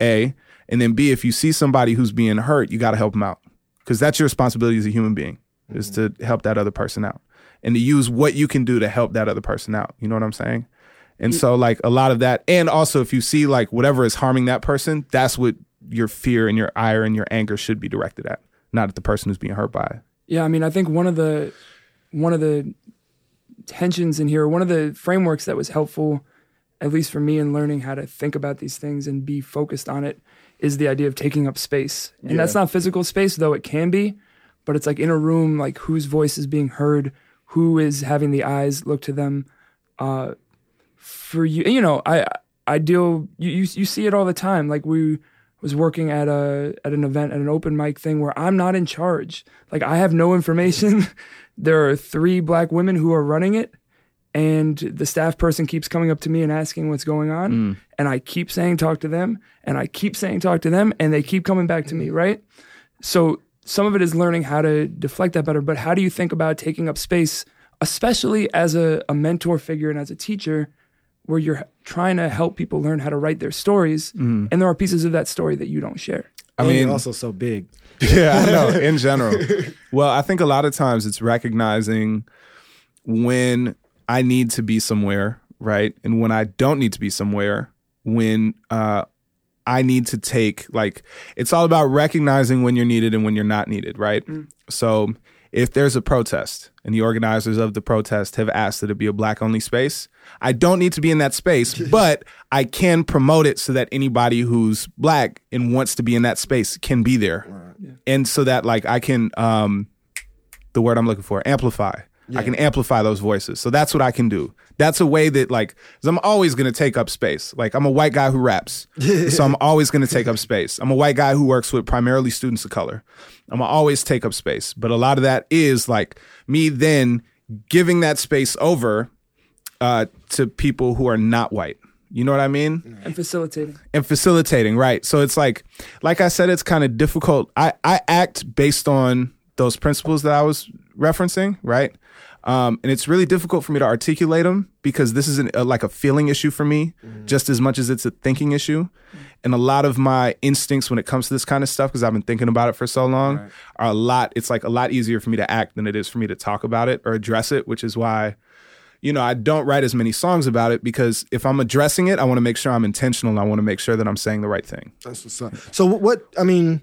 A, and then B, if you see somebody who's being hurt, you got to help them out because that's your responsibility as a human being is mm-hmm. to help that other person out and to use what you can do to help that other person out. You know what I'm saying? And so like a lot of that and also if you see like whatever is harming that person, that's what your fear and your ire and your anger should be directed at, not at the person who's being hurt by it. Yeah, I mean, I think one of the one of the tensions in here, one of the frameworks that was helpful, at least for me in learning how to think about these things and be focused on it, is the idea of taking up space. And that's not physical space, though it can be, but it's like in a room, like whose voice is being heard, who is having the eyes look to them. Uh, for you, you know, I I deal you, you you see it all the time. Like we was working at a at an event at an open mic thing where I'm not in charge. Like I have no information. *laughs* there are three black women who are running it and the staff person keeps coming up to me and asking what's going on hmm. and I keep saying talk to them and I keep saying talk to them and they keep coming back to me, right? So some of it is learning how to deflect that better, but how do you think about taking up space, especially as a, a mentor figure and as a teacher, where you're trying to help people learn how to write their stories, and there are pieces of that story that you don't share. I And mean, you're also so big. *laughs* yeah, I know. In general, *laughs* well, I think a lot of times it's recognizing when I need to be somewhere, right, and when I don't need to be somewhere. When uh, I need to take like it's all about recognizing when you're needed and when you're not needed, right? So if there's a protest and the organizers of the protest have asked that it be a black only space, I don't need to be in that space, *laughs* but I can promote it so that anybody who's black and wants to be in that space can be there. And so that like I can um the word I'm looking for, amplify. I can amplify those voices. So that's what I can do. That's a way that like 'cause I'm always going to take up space. Like I'm a white guy who raps. *laughs* so I'm always going to take up space. I'm a white guy who works with primarily students of color. I'm going to always take up space. But a lot of that is like me then giving that space over uh to people who are not white. You know what I mean? And facilitating. and facilitating, right? So it's like, like I said, it's kind of difficult. I I act based on those principles that I was referencing, right? Um, and it's really difficult for me to articulate them because this is an, a, like a feeling issue for me, just as much as it's a thinking issue. And a lot of my instincts when it comes to this kind of stuff, because I've been thinking about it for so long, are a lot. It's like a lot easier for me to act than it is for me to talk about it or address it, which is why you know, I don't write as many songs about it because if I'm addressing it, I want to make sure I'm intentional. And I want to make sure that I'm saying the right thing. That's what's up. So what? I mean,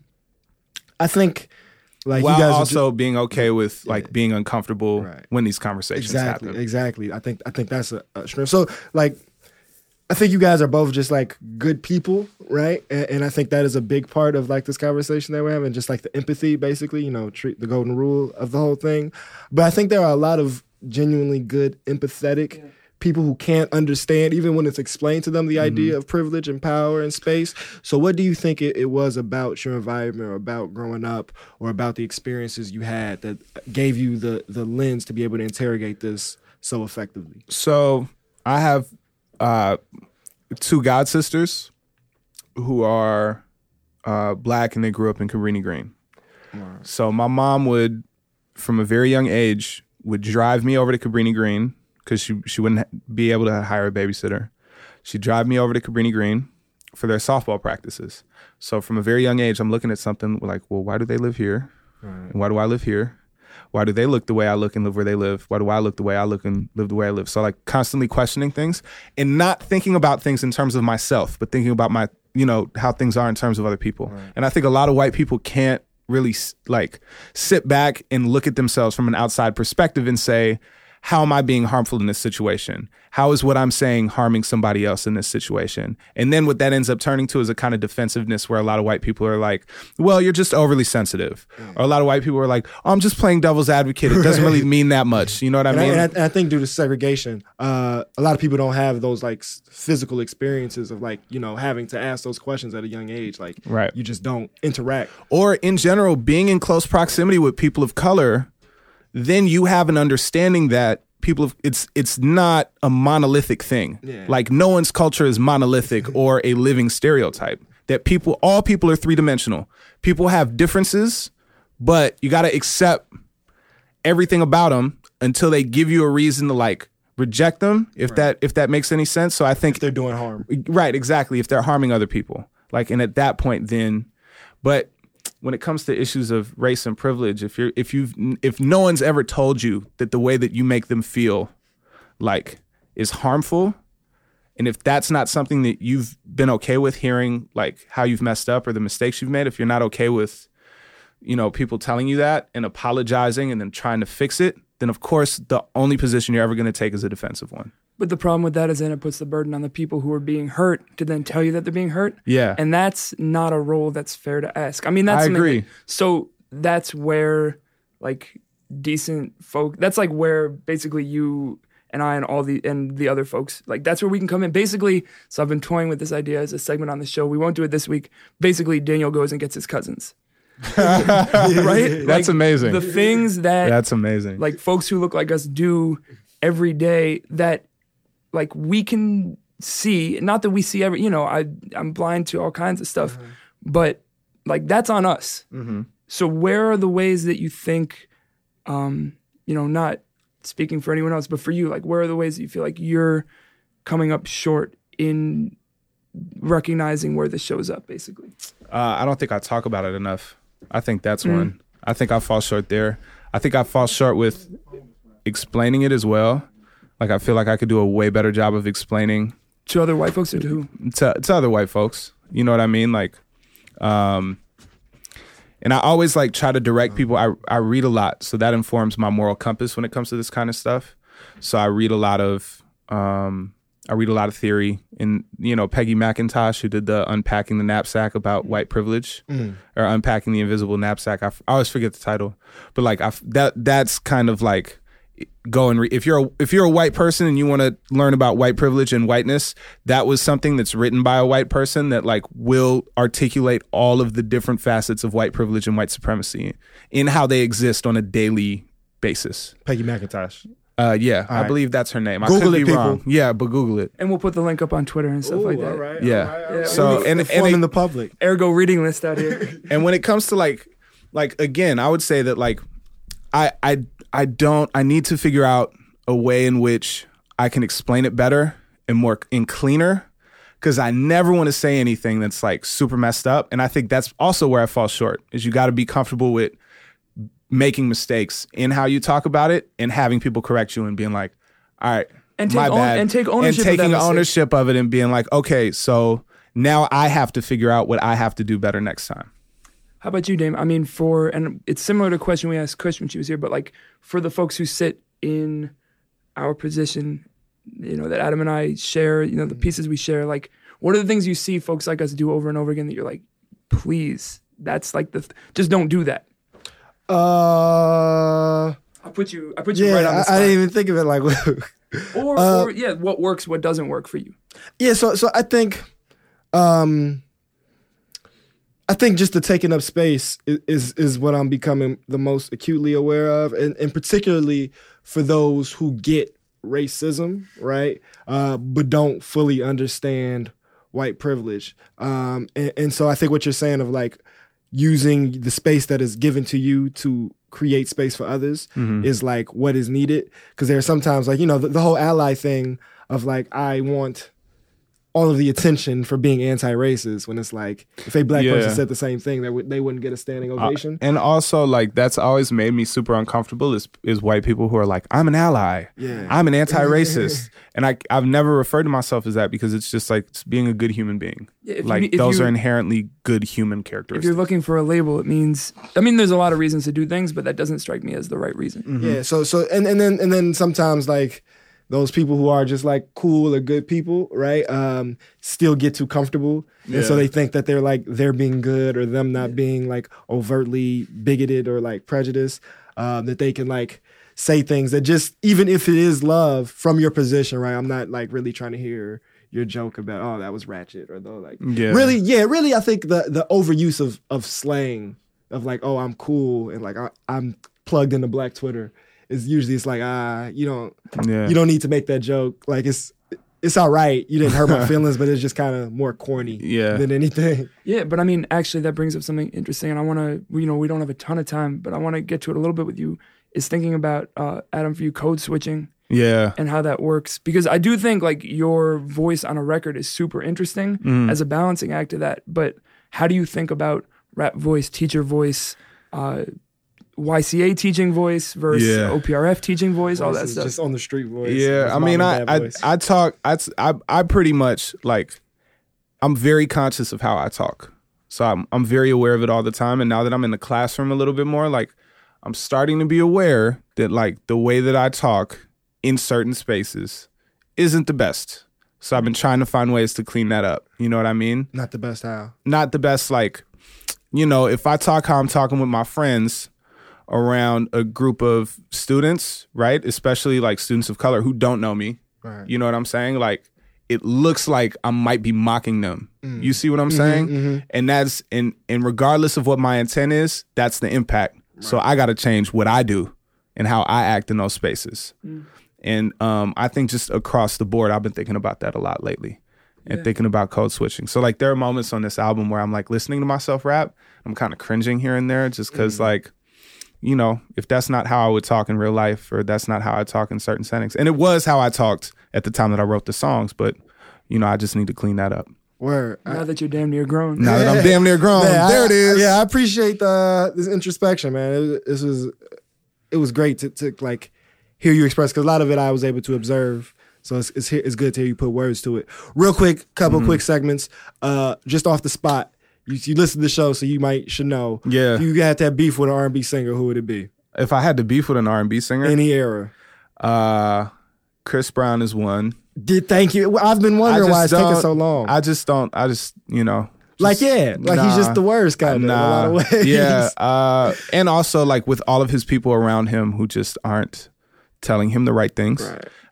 I think like While you guys are also being okay with like being uncomfortable Right. when these conversations exactly happen. exactly. I think i think that's a, a strength. So like i think you guys are both just like good people right? And, and i think that is a big part of like this conversation that we're having just like the empathy basically you know treat the golden rule of the whole thing. But i think there are a lot of genuinely good empathetic people who can't understand even when it's explained to them the idea of privilege and power and space. So what do you think it, it was about your environment or about growing up or about the experiences you had that gave you the the lens to be able to interrogate this so effectively? So I have uh, two god sisters who are uh, black and they grew up in Cabrini Green. So my mom would, from a very young age, would drive me over to Cabrini Green because she she wouldn't be able to hire a babysitter. she'd drive me over to Cabrini Green for their softball practices. So from a very young age, I'm looking at something like, well, why do they live here? And why do I live here? Why do they look the way I look and live where they live? Why do I look the way I look and live the way I live? So like constantly questioning things and not thinking about things in terms of myself, but thinking about my, you know, how things are in terms of other people. And I think a lot of white people can't really like sit back and look at themselves from an outside perspective and say, how am I being harmful in this situation? How is what I'm saying harming somebody else in this situation? And then what that ends up turning to is a kind of defensiveness where a lot of white people are like, well, you're just overly sensitive. Or a lot of white people are like, oh, I'm just playing devil's advocate. It doesn't really *laughs* mean that much. You know what I And I, mean? and I, and I think due to segregation, uh, a lot of people don't have those like physical experiences of like you know having to ask those questions at a young age. Like Right. you just don't interact. or in general being in close proximity with people of color then you have an understanding that people of it's it's not a monolithic thing Yeah. like no one's culture is monolithic *laughs* or a living stereotype that people all people are three-dimensional people have differences but you got to accept everything about them until they give you a reason to like reject them if that if that makes any sense so i think They're doing harm. Right, exactly. If they're harming other people, like, and at that point, then, but when it comes to issues of race and privilege, if you're, if you've, if no one's ever told you that the way that you make them feel, like, is harmful, and if that's not something that you've been okay with hearing, like how you've messed up or the mistakes you've made, if you're not okay with, you know, people telling you that and apologizing and then trying to fix it, then of course the only position you're ever going to take is a defensive one. But the problem with that is then it puts the burden on the people who are being hurt to then tell you that they're being hurt. Yeah. And that's not a role that's fair to ask. I mean, that's I agree. that- so that's where like decent folk that's like where basically you and I and all the and the other folks like that's where we can come in. Basically, so I've been toying with this idea as a segment on the show. We won't do it this week. Basically, Daniel goes and gets his cousins. *laughs* right? That's amazing. The things that That's amazing. like folks who look like us do every day that like we can see not that we see every you know i i'm blind to all kinds of stuff but like that's on us so where are the ways that you think um you know not speaking for anyone else but for you like where are the ways that you feel like you're coming up short in recognizing where this shows up basically Uh, I don't think I talk about it enough. I think that's one. I think I fall short there. I think I fall short with explaining it as well. Like I feel like I could do a way better job of explaining to other white folks or to who to to other white folks. You know what I mean? Like, um, and I always like try to direct people. I I read a lot, so that informs my moral compass when it comes to this kind of stuff. So I read a lot of um, I read a lot of theory, and you know Peggy McIntosh, who did the unpacking the knapsack about white privilege, or unpacking the invisible knapsack. I, f- I always forget the title, but like I f- that that's kind of like go and read if you're a, if you're a white person and you want to learn about white privilege and whiteness that was something that's written by a white person that like will articulate all of the different facets of white privilege and white supremacy in how they exist on a daily basis Peggy McIntosh. uh yeah i right. believe that's her name i Google could it, be people. wrong yeah but google it and we'll put the link up on twitter and stuff like that right. yeah so and and, informing it- the public. ergo reading list out here *laughs* and when it comes to like like again i would say that like i i i don't i need to figure out a way in which i can explain it better and more and cleaner because i never want to say anything that's like super messed up and i think that's also where i fall short is you got to be comfortable with making mistakes in how you talk about it and having people correct you and being like all right And take my bad. and take ownership of that taking mistake. ownership of it and being like okay so now i have to figure out what i have to do better next time How about you, Dame? I mean, for and it's similar to a question we asked Kush when she was here, but like for the folks who sit in our position, you know, that Adam and I share, you know, the pieces we share, like what are the things you see folks like us do over and over again that you're like, please, that's like the th- just don't do that. Uh, I put you, I put you yeah, right on the I, spot. I didn't even think of it like. *laughs* or, uh, or yeah, what works, what doesn't work for you. Yeah, so so I think um I think just the taking up space is, is is what I'm becoming the most acutely aware of and, and particularly for those who get racism, right? Uh but don't fully understand white privilege. Um and, and so I think what you're saying of like using the space that is given to you to create space for others is like what is needed because there are sometimes like you know the, the whole ally thing of like I want all of the attention for being anti-racist when it's like if a black Yeah. person said the same thing, they would they wouldn't get a standing Uh, ovation. and also, like that's always made me super uncomfortable. Is is white people who are like, I'm an ally. Yeah. I'm an anti-racist, *laughs* and I I've never referred to myself as that because it's just like it's being a good human being. Yeah, if you like those you- are inherently good human characters. If you're looking for a label, it means. I mean, there's a lot of reasons to do things, but that doesn't strike me as the right reason. Mm-hmm. Yeah. So so and and then and then sometimes like those people who are just like cool or good people, right? Um, still get too comfortable, and so they think that they're like they're being good or them not being like overtly bigoted or like prejudiced. Um, that they can like say things that just even if it is love from your position, right? I'm not like really trying to hear your joke about oh that was ratchet or though like Yeah. really yeah really I think the the overuse of of slang of like oh I'm cool and like I, I'm plugged into Black Twitter is usually it's like ah you don't yeah. you don't need to make that joke like it's it's all right you didn't hurt my *laughs* feelings but it's just kind of more corny Yeah. than anything Yeah, but I mean, actually, that brings up something interesting, and I want to, you know, we don't have a ton of time, but I want to get to it a little bit with you. Is thinking about uh, Adam for you code switching yeah. and how that works because I do think like your voice on a record is super interesting Mm. as a balancing act to that. But how do you think about rap voice, teacher voice, uh, YCA teaching voice versus Yeah. OPRF teaching voice, all that stuff? just on the street voice Yeah, I mean, I, I. I talk. I, I I pretty much like. I'm very conscious of how I talk, so I'm I'm very aware of it all the time. And now that I'm in the classroom a little bit more, like I'm starting to be aware that like the way that I talk in certain spaces isn't the best. So I've been trying to find ways to clean that up. You know what I mean? not the best how not the best like you know if i talk how i'm talking with my friends around a group of students right? Especially like students of color who don't know me. Right. you know what i'm saying? Like it looks like i might be mocking them. Mm. You see what i'm mm-hmm, saying? Mm-hmm. and that's and and regardless of what my intent is that's the impact. So i got to change what i do and how i act in those spaces. Mm. And um, I think just across the board, I've been thinking about that a lot lately and thinking about code switching. So like there are moments on this album where I'm like listening to myself rap, I'm kind of cringing here and there just because mm. like, you know, if that's not how I would talk in real life or that's not how I talk in certain settings. And it was how I talked at the time that I wrote the songs, but you know, I just need to clean that up. where now that you're damn near grown. Now that I'm damn near grown, Yeah, there I- it is. Yeah, I appreciate the this introspection, man. It, was- this was it was great to, to like hear you express because a lot of it I was able to observe. So it's it's, it's good to hear you put words to it. Real quick, couple Mm-hmm. quick segments, uh, just off the spot. You, you listen to the show, so you might should know. Yeah. If you had to have beef with an R&B singer, who would it be? If I had to beef with an R&B singer, Any era. uh, Chris Brown is one. Did thank you. I've been wondering why just it's taking so long. I just don't. I just you know. like yeah, like he's just the worst kind of in a lot of ways. Yeah. Uh, and also like with all of his people around him who just aren't telling him the right things.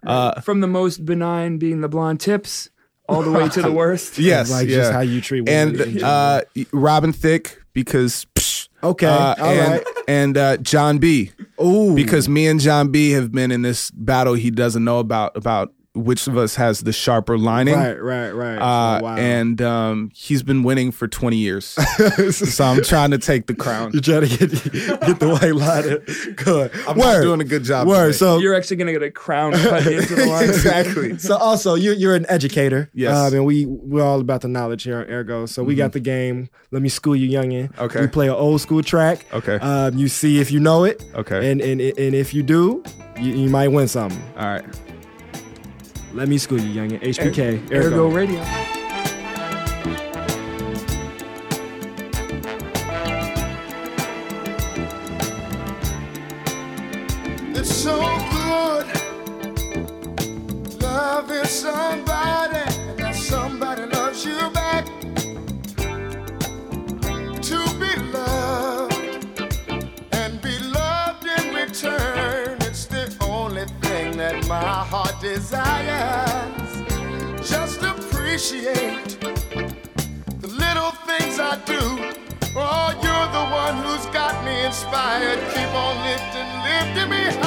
Uh, From the most benign being the blonde tips all the way to the worst. *laughs* yes. like yeah. just how you treat women. and general. uh, Robin Thicke because psh, Okay, uh, all and right. and uh, Jon B Ooh, because me and Jon B have been in this battle he doesn't know about about which of us has the sharper lining. right, right, right. Uh, Oh, wow. And um, he's been winning for 20 years. *laughs* so I'm trying to take the crown. You're trying to get get the white line. Good. I'm not doing a good job Word. today. So You're actually gonna get a crown cut into the *laughs* line. exactly. so also you're you're an educator. Yes. Um, and we we're all about the knowledge here on Ergo. So we got the game. Let me school you, youngin. Okay. We play an old school track. Okay. Um, you see if you know it. Okay. And and and if you do, you, you might win something. All right. Let me school you, youngin. HPK. Ergo Radio. Desires. Just appreciate the little things I do. Oh, you're the one who's got me inspired. Keep on lifting, lifting me higher.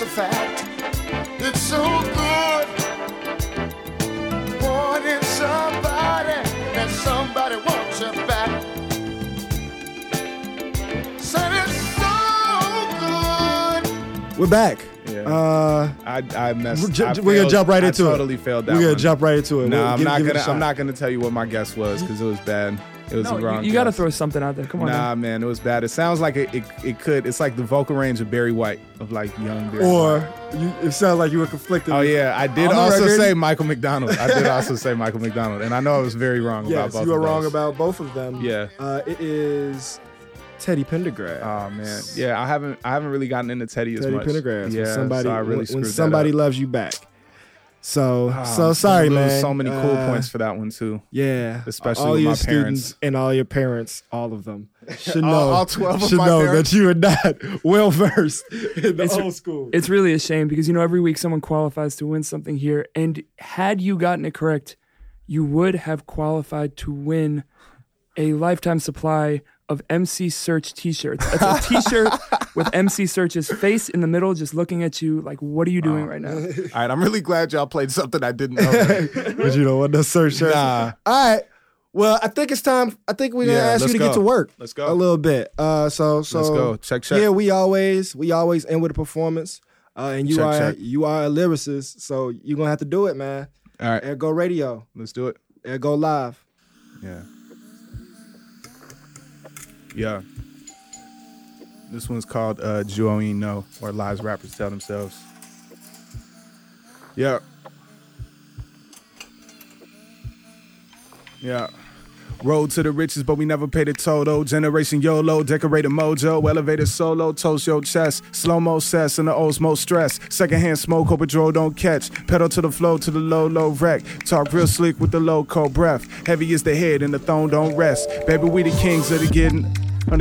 That's a fact. It's so good. Wanting somebody and somebody wants you back. Said it's so good. We're back. Yeah. Uh, I I messed. We're ju- I we're gonna jump right I into it. Totally failed that we're gonna one. jump right into it. No, We'll I'm give- not give gonna. I'm not gonna tell you what my guess was because it was bad. It was No, the you, wrong. you got to throw something out there. Come on. Nah, man, it was bad. It sounds like it, it. It could. It's like the vocal range of Barry White of like young Barry. Or White. you, it sounds like you were conflicted. Oh yeah, I did also record- say Michael McDonald. I did also *laughs* say Michael McDonald, and I know I was very wrong about both of them. Yes, you were wrong about both of them. Yeah. Uh, it is Teddy Pendergrass. Oh man, yeah, I haven't. I haven't really gotten into Teddy as much. Teddy. Pendergrass. Yeah, when somebody, so I really when, screwed when somebody that up. loves you back. So, Oh, so sorry, lose man. So many cool Uh, points for that one too. Yeah, Especially all with your my students parents. and all your parents, all of them *laughs* should know. all 12 of should my know parents? that you are not *laughs* well versed in the It's- old school. It's really a shame because you know every week someone qualifies to win something here, and had you gotten it correct, you would have qualified to win a lifetime supply of MC Serch T-shirts. That's a T-shirt *laughs* with MC Serch's face in the middle, just looking at you like, "What are you doing right now?" *laughs* All right, I'm really glad y'all played something I didn't know. *laughs* but you don't want no search shirts. Nah. All right. Well, I think it's time. I think we're gonna Yeah, ask you to go. get to work. Let's go. a little bit. Uh, so so Let's go. Check, check. Yeah, we always we always end with a performance. Uh, and you Check, are check. you are a lyricist, so you're gonna have to do it, man. All right, Ergo Radio, let's do it. Ergo Live. Yeah. Yeah. This one's called uh, Joey No, or Lies Rappers Tell Themselves. Yeah. Yeah. Road to the riches, but we never paid a total. Generation YOLO, decorated mojo, elevated solo, toast your chest. Slow mo cess and the osmo stress. Secondhand smoke, hope draw don't catch. Pedal to the flow, to the low, low wreck. Talk real slick with the low cold breath. Heavy is the head and the throne don't rest. Baby, we the kings of the getting. On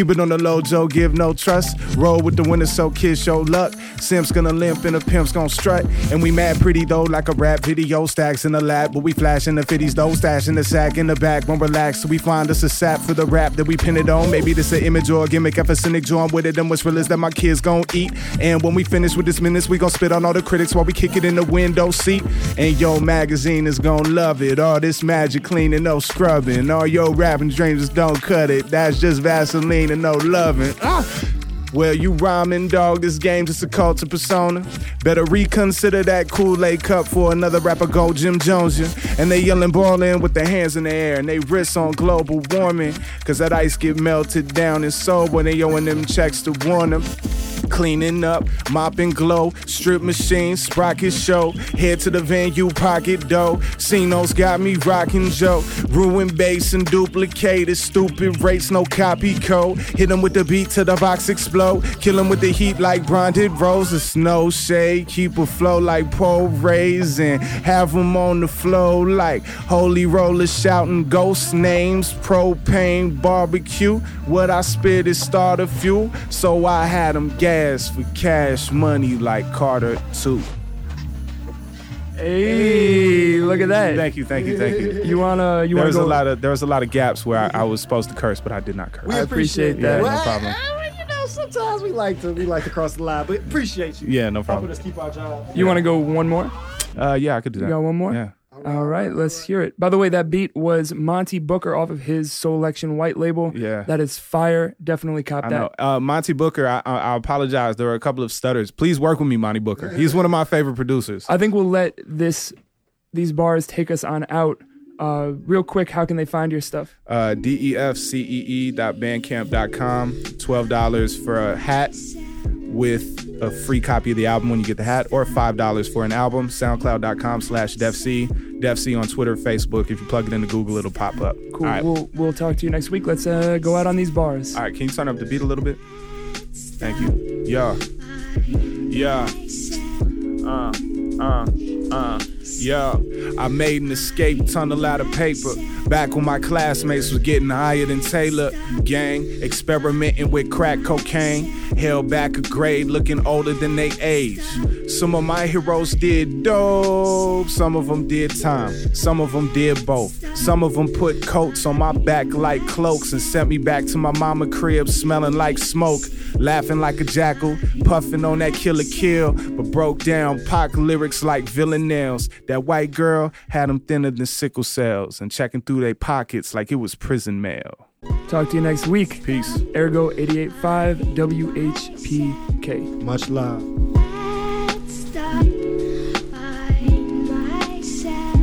Keep it on the low, Joe, give no trust. Roll with the winners, so kids show luck. Simps gonna limp and the pimp's gonna strut. And we mad pretty though, like a rap video. Stacks in the lab, but we flashing the fitties though. Stash in the sack in the back, won't relax. So we find us a sap for the rap that we pin it on. Maybe this an image or a gimmick, if a cynic join with it. Then what's real is that my kids gon' eat. And when we finish with this minutes, we gon' spit on all the critics while we kick it in the window seat. And yo, magazine is gon' love it. All this magic cleaning, no scrubbing. All your rapping dreams just don't cut it. That's just Vaseline and no loving. Ah. Well, you rhyming, dog. This game just a cult to persona. Better reconsider that Kool-Aid cup for another rapper go Jim Jones. Yeah. And they yelling ballin' with their hands in the air and they wrists on global warming. Cause that ice get melted down and so when they owing them checks to warn them. Cleaning up, mopping glow, strip machine, sprocket show. Head to the venue, pocket dough. Cinos got me rocking Joe. Ruin bass and duplicated, stupid rates, no copy code. Hit them with the beat till the box explode. Kill them with the heat like bonded rose. The snow shade, keep a flow like pole rays and have them on the flow like holy rollers shouting ghost names, propane, barbecue. What I spit is starter fuel, so I had them gas for cash money like Carter too. Hey, look at that. Thank you, thank you, thank you. You wanna you There wanna was go? a lot of there was a lot of gaps where I, I was supposed to curse, but I did not curse. I appreciate that. Yeah, no Well, problem. uh, you know, sometimes we like to we like to cross the line, but appreciate you. Yeah, no Helping problem. us keep our job. you want to go one more? Uh, yeah, I could do that. You got one more? Yeah. All right, let's hear it. By the way, that beat was Monte Booker off of his Selection White label. Yeah. That is fire. Definitely cop I that. know. Uh, Monte Booker, I, I, I apologize. There were a couple of stutters. Please work with me, Monte Booker. He's one of my favorite producers. I think we'll let this these bars take us on out. Uh, real quick, how can they find your stuff? Uh, bandcamp.com. $12 for a hat with a free copy of the album when you get the hat, or $5 for an album. Soundcloud.com slash defc. Defc on Twitter, Facebook. If you plug it into Google, it'll pop up. Cool. Right. We'll we'll talk to you next week. Let's uh, go out on these bars. All right, can you turn up the beat a little bit? Thank you. Yeah. Yeah. Uh, uh, uh. Yeah, I made an escape tunnel out of paper. Back when my classmates was getting higher than Taylor. Gang, experimenting with crack cocaine. Held back a grade, looking older than they age. Some of my heroes did dope, some of them did time, some of them did both. Some of them put coats on my back like cloaks and sent me back to my mama crib smelling like smoke. Laughing like a jackal, puffing on that killer kill, but broke down Pac lyrics like villanelles. That white girl had them thinner than sickle cells and checking through their pockets like it was prison mail. Talk to you next week. Peace. Ergo 885 WHPK. Much love. Stop by myself.